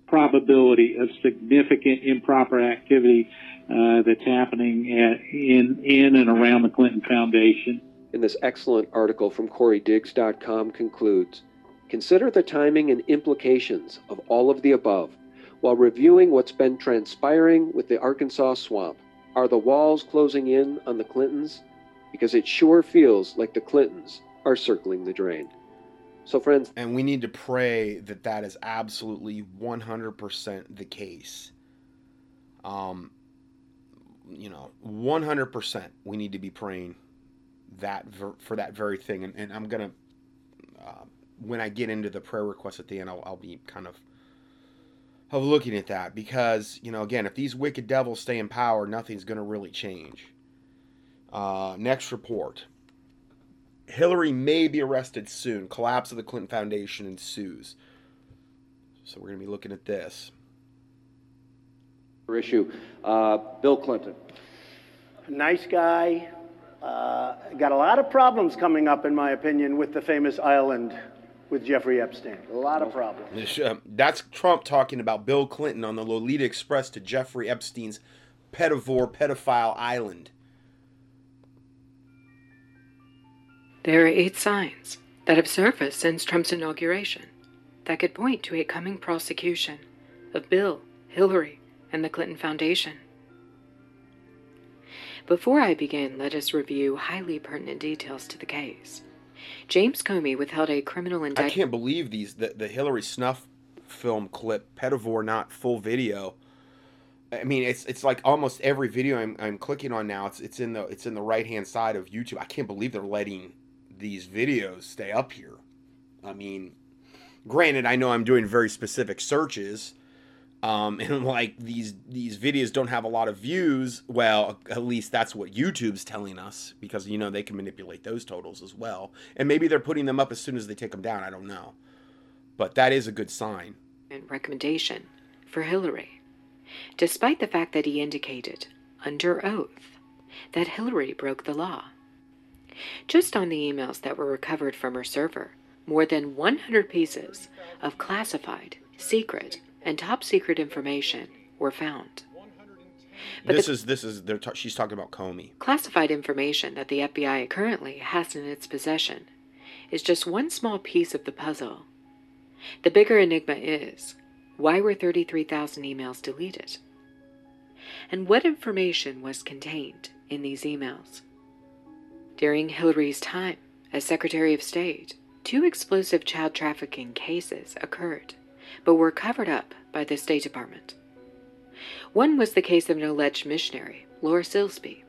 probability of significant improper activity uh, that's happening at, in in and around the Clinton Foundation. In this excellent article from CoreyDiggs.com concludes, consider the timing and implications of all of the above while reviewing what's been transpiring with the Arkansas swamp. Are the walls closing in on the Clintons? Because it sure feels like the Clintons are circling the drain. So, friends. And we need to pray that that is absolutely 100% the case. Um, you know, 100% we need to be praying that ver- for that very thing. And, and I'm going to, uh, when I get into the prayer request at the end, I'll, I'll be kind of of looking at that because you know again if these wicked devils stay in power nothing's going to really change. Uh, next report. Hillary may be arrested soon. Collapse of the clinton foundation ensues. So we're going to be looking at this. Issue uh, bill clinton. Nice guy. Uh, got a lot of problems coming up in my opinion with the famous island with Jeffrey Epstein. A lot of problems. Um, that's Trump talking about Bill Clinton on the Lolita Express to Jeffrey Epstein's pedivore pedophile island. There are eight signs that have surfaced since Trump's inauguration that could point to a coming prosecution of Bill, Hillary, and the Clinton Foundation. Before I begin, let us review highly pertinent details to the case. James Comey withheld a criminal indictment. I can't believe these the, the Hillary snuff film clip, pedivore not full video. I mean, it's it's like almost every video I'm, I'm clicking on now. It's it's in the it's in the right hand side of YouTube. I can't believe they're letting these videos stay up here. I mean, granted, I know I'm doing very specific searches, um, and like these these videos don't have a lot of views. Well, at least that's what YouTube's telling us because you know they can manipulate those totals as well. And maybe they're putting them up as soon as they take them down. I don't know, but that is a good sign. And recommendation for Hillary, despite the fact that he indicated under oath that Hillary broke the law. Just on the emails that were recovered from her server, more than 100 pieces of classified, secret, and top secret information were found. But this is this is they're ta- she's talking about Comey. Classified information that the FBI currently has in its possession is just one small piece of the puzzle. The bigger enigma is why were 33,000 emails deleted? And what information was contained in these emails? During Hillary's time as Secretary of State, two explosive child trafficking cases occurred but were covered up by the State Department. One was the case of an alleged missionary, Laura Silsby,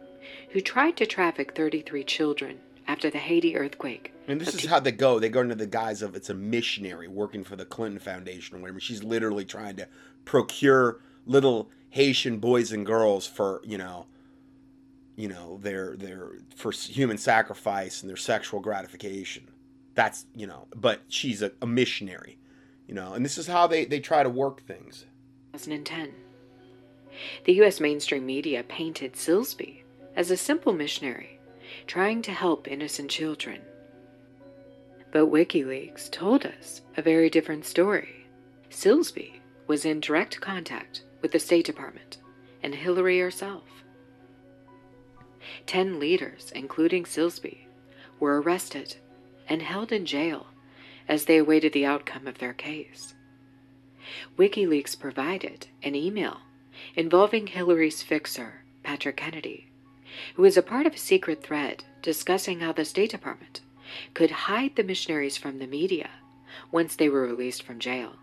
who tried to traffic 33 children after the Haiti earthquake. And this is how they go. They go into the guise of it's a missionary working for the Clinton Foundation or whatever. She's literally trying to procure little Haitian boys and girls for, you know, you know, their their for human sacrifice and their sexual gratification. That's, you know, but she's a, a missionary you know, and this is how they, they try to work things. 2010. The U.S. mainstream media painted Silsby as a simple missionary trying to help innocent children. But WikiLeaks told us a very different story. Silsby was in direct contact with the State Department and Hillary herself. Ten leaders, including Silsby, were arrested and held in jail as they awaited the outcome of their case. WikiLeaks provided an email involving Hillary's fixer, Patrick Kennedy, who was a part of a secret thread discussing how the State Department could hide the missionaries from the media once they were released from jail.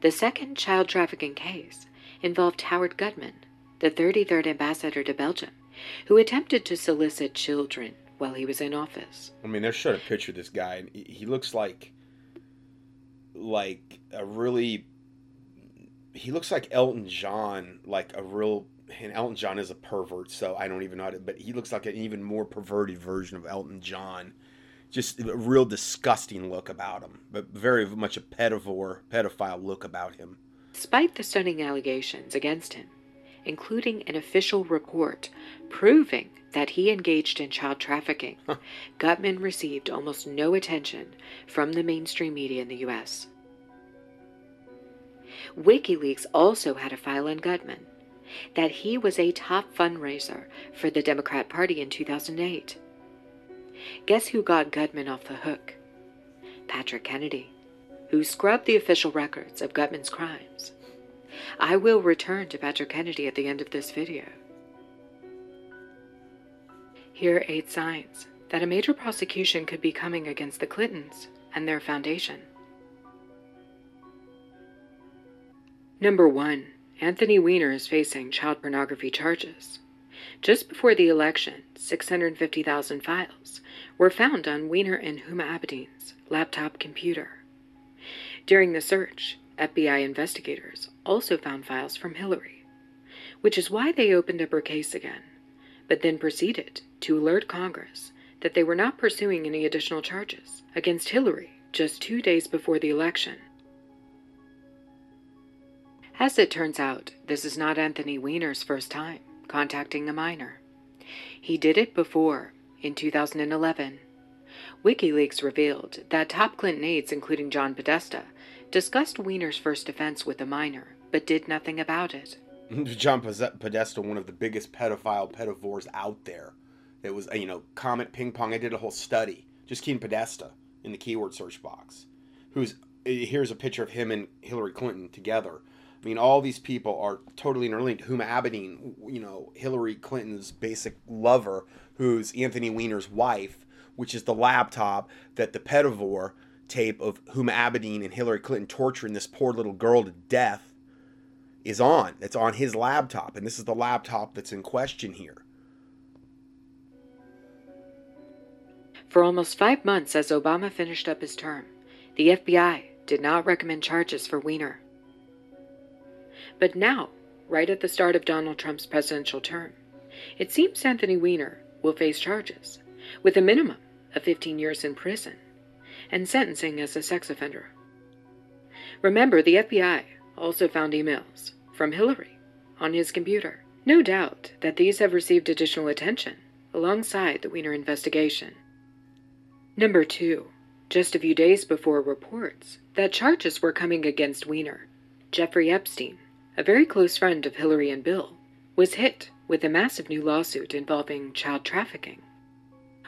The second child trafficking case involved Howard Gutman, the 33rd ambassador to Belgium, who attempted to solicit children while he was in office. I mean, they're showing a picture of this guy, and he looks like like a really. He looks like Elton John, like a real. And Elton John is a pervert, so I don't even know how to. But he looks like an even more perverted version of Elton John. Just a real disgusting look about him, but very much a pedophile, pedophile look about him. Despite the stunning allegations against him, including an official report proving that he engaged in child trafficking, Gutman received almost no attention from the mainstream media in the U.S. WikiLeaks also had a file on Gutman that he was a top fundraiser for the Democrat Party in 2008. Guess who got Gutman off the hook? Patrick Kennedy, who scrubbed the official records of Gutman's crimes. I will return to Patrick Kennedy at the end of this video. Here are eight signs that a major prosecution could be coming against the Clintons and their foundation. Number 1. Anthony Weiner is facing child pornography charges. Just before the election, 650,000 files were found on Weiner and Huma Abedin's laptop computer. During the search, FBI investigators also found files from Hillary, which is why they opened up her case again but then proceeded to alert Congress that they were not pursuing any additional charges against Hillary just two days before the election. As it turns out, this is not Anthony Weiner's first time contacting a minor. He did it before, in 2011. WikiLeaks revealed that top Clinton aides, including John Podesta, discussed Weiner's first offense with a minor, but did nothing about it. John Podesta, one of the biggest pedophile pedivores out there. It was, you know, Comet Ping Pong. I did a whole study. Just keying Podesta in the keyword search box. Who's eh, here's a picture of him and Hillary Clinton together. I mean, all these people are totally interlinked. Huma Abedin, you know, Hillary Clinton's basic lover, who's Anthony Weiner's wife, which is the laptop that the pedivore tape of Huma Abedin and Hillary Clinton torturing this poor little girl to death is on. It's on his laptop, and this is the laptop that's in question here. For almost five months, as Obama finished up his term, the FBI did not recommend charges for Weiner. But now, right at the start of Donald Trump's presidential term, it seems Anthony Weiner will face charges, with a minimum of 15 years in prison and sentencing as a sex offender. Remember, the FBI also found emails from Hillary on his computer. No doubt that these have received additional attention alongside the Weiner investigation. Number two, just a few days before reports that charges were coming against Weiner, Jeffrey Epstein, a very close friend of Hillary and Bill, was hit with a massive new lawsuit involving child trafficking.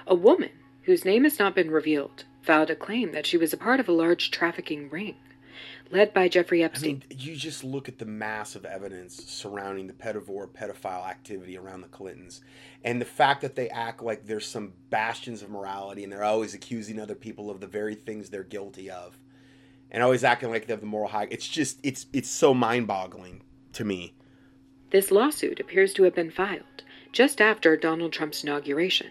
A woman, whose name has not been revealed, filed a claim that she was a part of a large trafficking ring led by Jeffrey Epstein. I mean, you just look at the mass of evidence surrounding the pedivore pedophile activity around the Clintons and the fact that they act like there's some bastions of morality and they're always accusing other people of the very things they're guilty of and always acting like they have the moral high. It's just it's it's so mind-boggling to me. This lawsuit appears to have been filed just after Donald Trump's inauguration.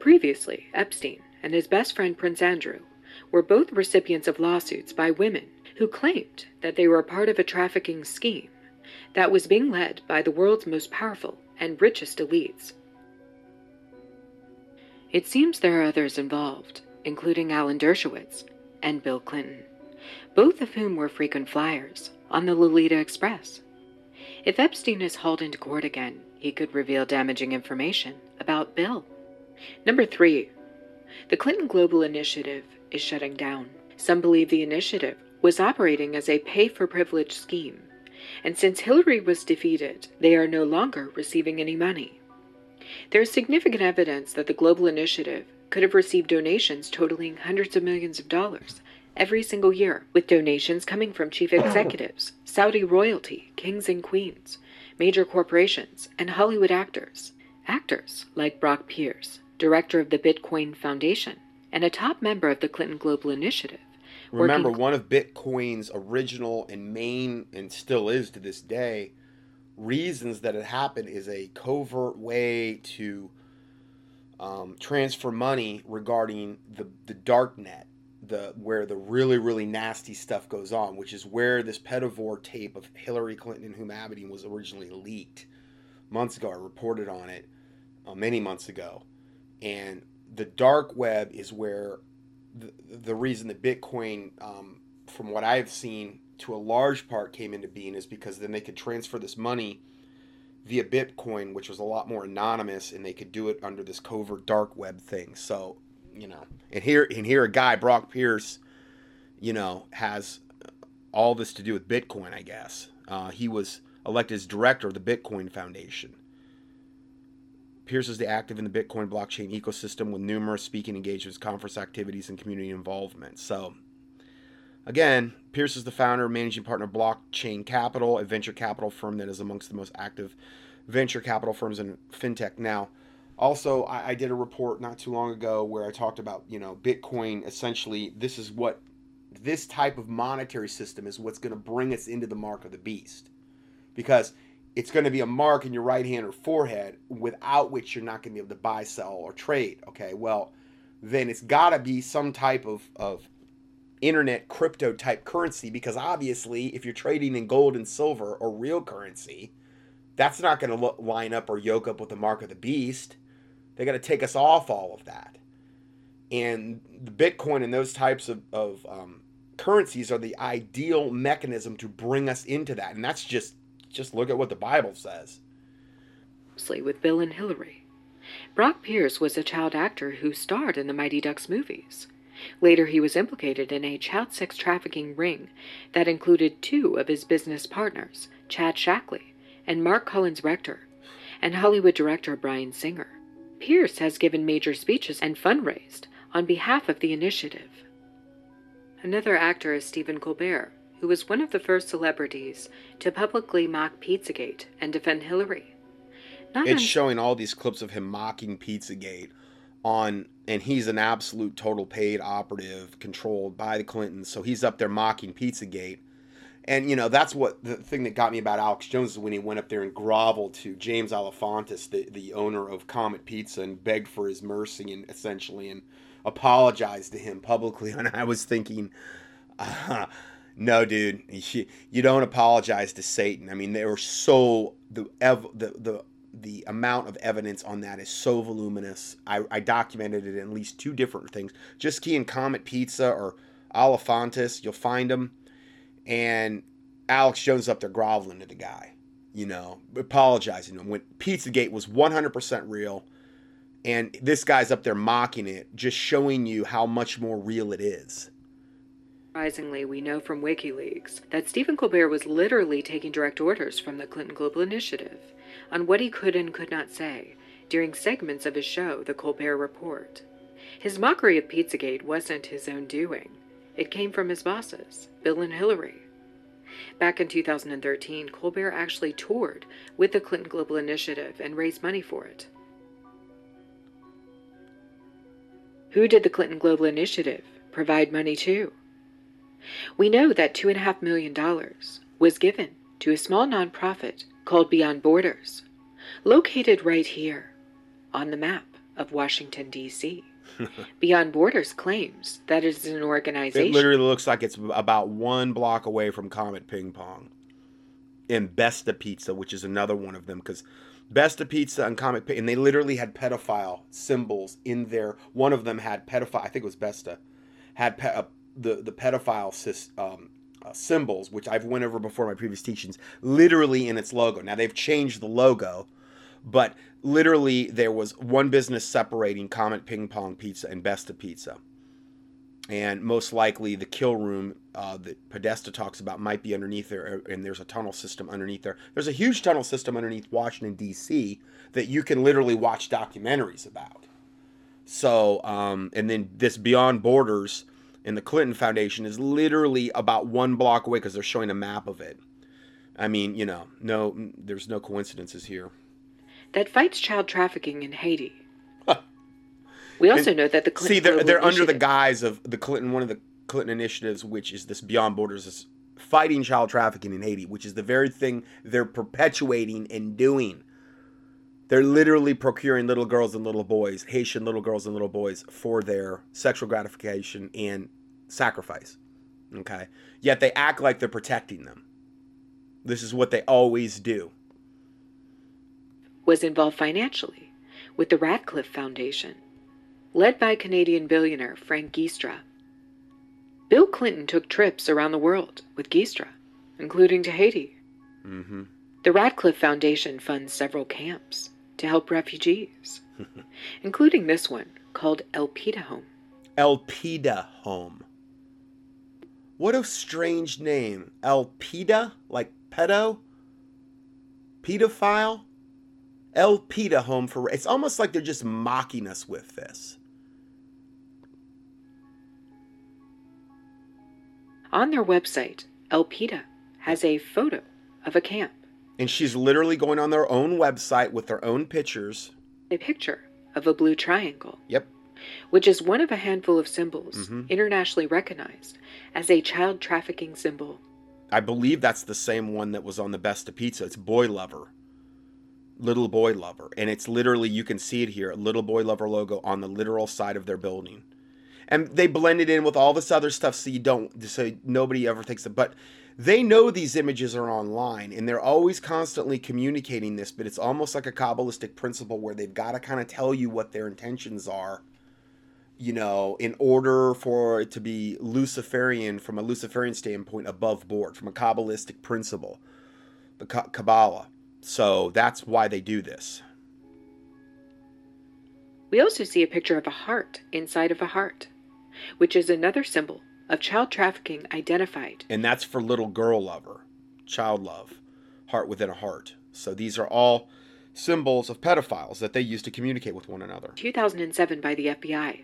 Previously, Epstein and his best friend Prince Andrew were both recipients of lawsuits by women who claimed that they were part of a trafficking scheme that was being led by the world's most powerful and richest elites. It seems there are others involved, including Alan Dershowitz and Bill Clinton, both of whom were frequent flyers on the Lolita Express. If Epstein is hauled into court again, he could reveal damaging information about Bill. Number three, the Clinton Global Initiative is shutting down. Some believe the initiative was operating as a pay for privilege scheme, and since Hillary was defeated, they are no longer receiving any money. There is significant evidence that the Global Initiative could have received donations totaling hundreds of millions of dollars every single year, with donations coming from chief executives, Saudi royalty, kings and queens, major corporations, and Hollywood actors. Actors like Brock Pierce, director of the Bitcoin Foundation, and a top member of the Clinton Global Initiative, Remember, working- one of Bitcoin's original and main, and still is to this day, reasons that it happened is a covert way to um, transfer money regarding the the dark net, the where the really really nasty stuff goes on, which is where this pedivore tape of Hillary Clinton and Huma Abedin was originally leaked months ago. I reported on it uh, many months ago, and the dark web is where the, the reason that Bitcoin, um, from what I've seen, to a large part came into being is because then they could transfer this money via Bitcoin, which was a lot more anonymous, and they could do it under this covert dark web thing. So, you know, and here and here a guy Brock Pierce, you know, has all this to do with Bitcoin. I guess uh, he was elected as director of the Bitcoin Foundation. Pierce is the active in the Bitcoin blockchain ecosystem with numerous speaking engagements, conference activities, and community involvement. So, again, Pierce is the founder and managing partner of Blockchain Capital, a venture capital firm that is amongst the most active venture capital firms in fintech. Now, also, I, I did a report not too long ago where I talked about, you know, Bitcoin essentially, this is what this type of monetary system is what's going to bring us into the mark of the beast. Because it's going to be a mark in your right hand or forehead without which you're not going to be able to buy, sell, or trade. Okay, well, then it's got to be some type of, of internet crypto type currency because obviously, if you're trading in gold and silver or real currency, that's not going to line up or yoke up with the mark of the beast. They got to take us off all of that. And the Bitcoin and those types of, of um, currencies are the ideal mechanism to bring us into that. And that's just just look at what the Bible says. With Bill and Hillary. Brock Pierce was a child actor who starred in the Mighty Ducks movies. Later, he was implicated in a child sex trafficking ring that included two of his business partners, Chad Shackley and Marc Collins-Rector, and Hollywood director Bryan Singer. Pierce has given major speeches and fundraised on behalf of the initiative. Another actor is Stephen Colbert, who was one of the first celebrities to publicly mock Pizzagate and defend Hillary. Not it's showing all these clips of him mocking Pizzagate on and he's an absolute total paid operative controlled by the Clintons. So he's up there mocking Pizzagate. And you know, that's what the thing that got me about Alex Jones is when he went up there and groveled to James Alefantis, the, the owner of Comet Pizza, and begged for his mercy and essentially and apologized to him publicly. And I was thinking, uh, No, dude, you, don't apologize to Satan. I mean, they were so the ev, the the the amount of evidence on that is so voluminous. I, I documented it in at least two different things. Just key in Comet Pizza or Alefantis, you'll find them. And Alex Jones up there groveling to the guy, you know, apologizing to him when Pizzagate was 100% real. And this guy's up there mocking it, just showing you how much more real it is. Surprisingly, we know from WikiLeaks that Stephen Colbert was literally taking direct orders from the Clinton Global Initiative on what he could and could not say during segments of his show, The Colbert Report. His mockery of Pizzagate wasn't his own doing. It came from his bosses, Bill and Hillary. Back in 2013, Colbert actually toured with the Clinton Global Initiative and raised money for it. Who did the Clinton Global Initiative provide money to? We know that $2.5 million was given to a small nonprofit called Beyond Borders, located right here on the map of Washington, D.C. Beyond Borders claims that it is an organization. It literally looks like it's about one block away from Comet Ping Pong. And Besta Pizza, which is another one of them, because Besta Pizza and Comet Ping, and they literally had pedophile symbols in there. One of them had pedophile, I think it was Besta, had pe- uh, the the pedophile um, uh, symbols, which I've went over before my previous teachings, literally in its logo. Now they've changed the logo, but literally there was one business separating Comet Ping Pong Pizza and Besta Pizza. And most likely the kill room uh, that Podesta talks about might be underneath there, uh, and there's a tunnel system underneath there. There's a huge tunnel system underneath Washington, D.C. that you can literally watch documentaries about. So, um, and then this Beyond Borders and the Clinton Foundation is literally about one block away because they're showing a map of it. I mean, you know, no, there's no coincidences here. That fights child trafficking in Haiti. we also And know that the Clinton see they're they're under the guise of the Clinton one of the Clinton initiatives, which is this Beyond Borders is fighting child trafficking in Haiti, which is the very thing they're perpetuating and doing. They're literally procuring little girls and little boys, Haitian little girls and little boys, for their sexual gratification and sacrifice. Okay. Yet they act like they're protecting them. This is what they always do. was involved financially with the Radcliffe Foundation, led by Canadian billionaire Frank Giustra. Bill Clinton took trips around the world with Giustra, including to Haiti. Mm-hmm. The Radcliffe Foundation funds several camps to help refugees, including this one called Elpida Home. Elpida Home. What a strange name. Elpida? Like pedo? Pedophile? Elpida Home for. It's almost like they're just mocking us with this. On their website, Elpida has a photo of a camp, And she's literally going on their own website with their own pictures. a picture of a blue triangle, Yep. which is one of a handful of symbols Mhm. internationally recognized as a child trafficking symbol. I believe that's the same one that was on the Besta Pizza. It's Boy Lover. Little Boy Lover. And it's literally, you can see it here, a Little Boy Lover logo on the literal side of their building. And they blend it in with all this other stuff so you don't, so nobody ever thinks that. But they know these images are online and they're always constantly communicating this, but it's almost like a Kabbalistic principle where they've got to kind of tell you what their intentions are you know, in order for it to be Luciferian from a Luciferian standpoint above board, from a Kabbalistic principle, the Ka- Kabbalah. So that's why they do this. We also see a picture of a heart inside of a heart, which is another symbol of child trafficking identified. And that's for little girl lover, child love, heart within a heart. So these are all symbols of pedophiles that they use to communicate with one another. 2007 by the FBI.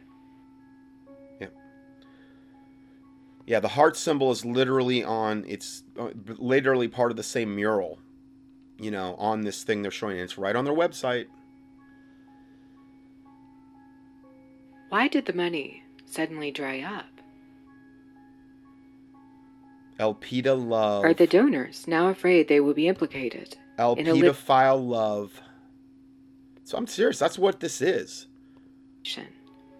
Yeah, the heart symbol is literally on, it's uh, literally part of the same mural, you know, on this thing they're showing. It's right on their website. Why did the money suddenly dry up? Alpida Love. Are the donors now afraid they will be implicated? Alpida File Love. So I'm serious. That's what this is.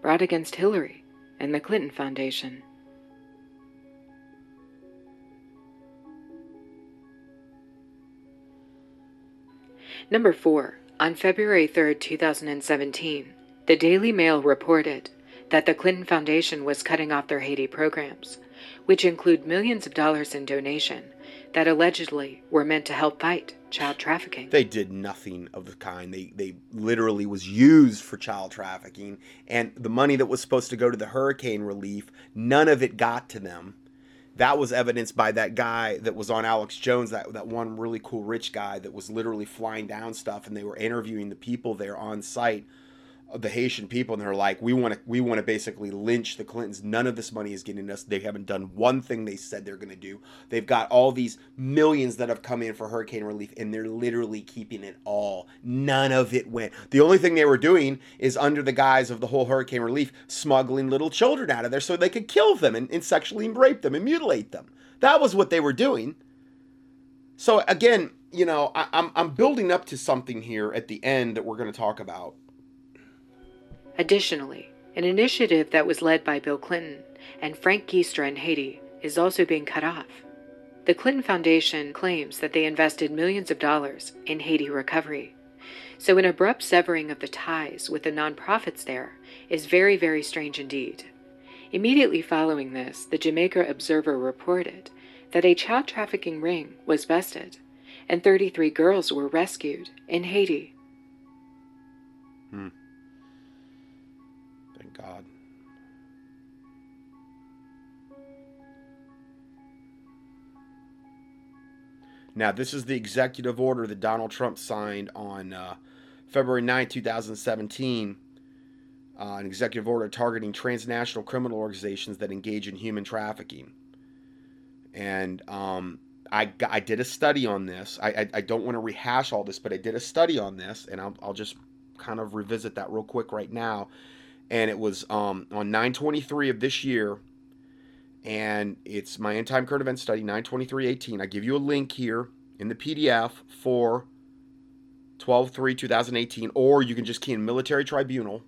Brought against Hillary and the Clinton Foundation. Number 4. On February 3rd, 2017, the Daily Mail reported that the Clinton Foundation was cutting off their Haiti programs which include millions of dollars in donation that allegedly were meant to help fight child trafficking. They did nothing of the kind. They they literally was used for child trafficking and the money that was supposed to go to the hurricane relief, none of it got to them. That was evidenced by that guy that was on Alex Jones, that that one really cool rich guy that was literally flying down stuff and they were interviewing the people there on site the Haitian people, and they're like, we want to, we want to basically lynch the Clintons. None of this money is getting us. They haven't done one thing they said they're going to do. They've got all these millions that have come in for hurricane relief, and they're literally keeping it all. None of it went. The only thing they were doing is under the guise of the whole hurricane relief, smuggling little children out of there so they could kill them and, and sexually rape them and mutilate them. That was what they were doing. So again, you know, I, I'm I'm building up to something here at the end that we're going to talk about Additionally, an initiative that was led by Bill Clinton and Frank Giustra in Haiti is also being cut off. The Clinton Foundation claims that they invested millions of dollars in Haiti recovery. So, an abrupt severing of the ties with the nonprofits there is very, very strange indeed. Immediately following this, the Jamaica Observer reported that a child trafficking ring was busted and 33 girls were rescued in Haiti. Hmm. God. Now, this is the executive order that Donald Trump signed on uh, February 9, 2017. Uh, an executive order targeting transnational criminal organizations that engage in human trafficking. And um, I, I did a study on this. I, I, I don't want to rehash all this, but I did a study on this, and I'll, I'll just kind of revisit that real quick right now and it was um, on 923 of this year and it's my end time current event study 92318 i give you a link here in the pdf for 12-3-2018 or you can just key in military tribunal.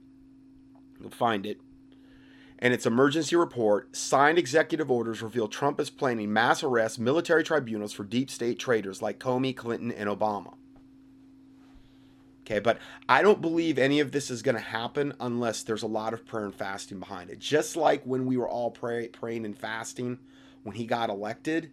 You'll find it. And its emergency report signed executive orders reveal trump is planning mass arrests military tribunals for deep state traitors like comey clinton and obama Okay, but I don't believe any of this is going to happen unless there's a lot of prayer and fasting behind it. Just like when we were all pray, praying and fasting when he got elected,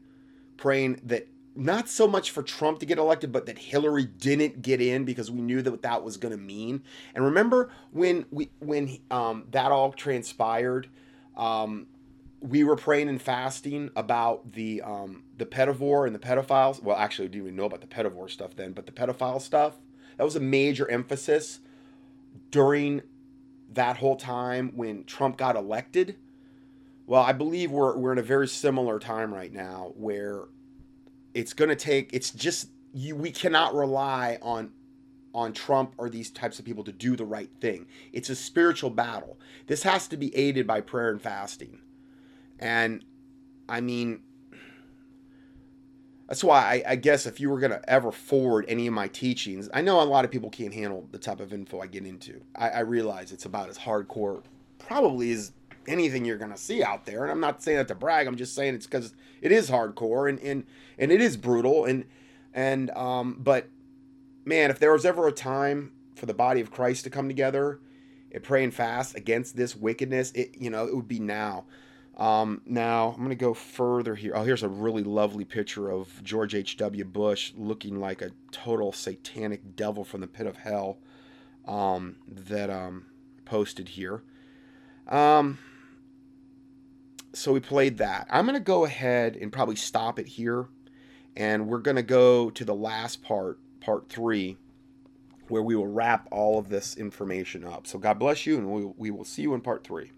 praying that not so much for Trump to get elected, but that Hillary didn't get in because we knew that what that was going to mean. And remember when we when um, that all transpired, um, we were praying and fasting about the um, the pedivore and the pedophiles. Well, actually, we didn't even know about the pedivore stuff then, but the pedophile stuff that was a major emphasis during that whole time when Trump got elected. Well, I believe we're we're in a very similar time right now where it's going to take it's just you we cannot rely on on Trump or these types of people to do the right thing. It's a spiritual battle. This has to be aided by prayer and fasting. And I mean, that's why I, I, guess if you were going to ever forward any of my teachings, I know a lot of people can't handle the type of info I get into. I, I realize it's about as hardcore, probably as anything you're going to see out there. And I'm not saying that to brag. I'm just saying it's because it is hardcore and, and, and it is brutal. And, and, um, but man, if there was ever a time for the body of Christ to come together and pray and fast against this wickedness, it, you know, it would be now. Um, now I'm going to go further here. Oh, here's a really lovely picture of George H.W. Bush looking like a total satanic devil from the pit of hell um, that um, posted here. Um, so we played that. I'm going to go ahead and probably stop it here. And we're going to go to the last part, part three, where we will wrap all of this information up. So God bless you, and we, we will see you in part three.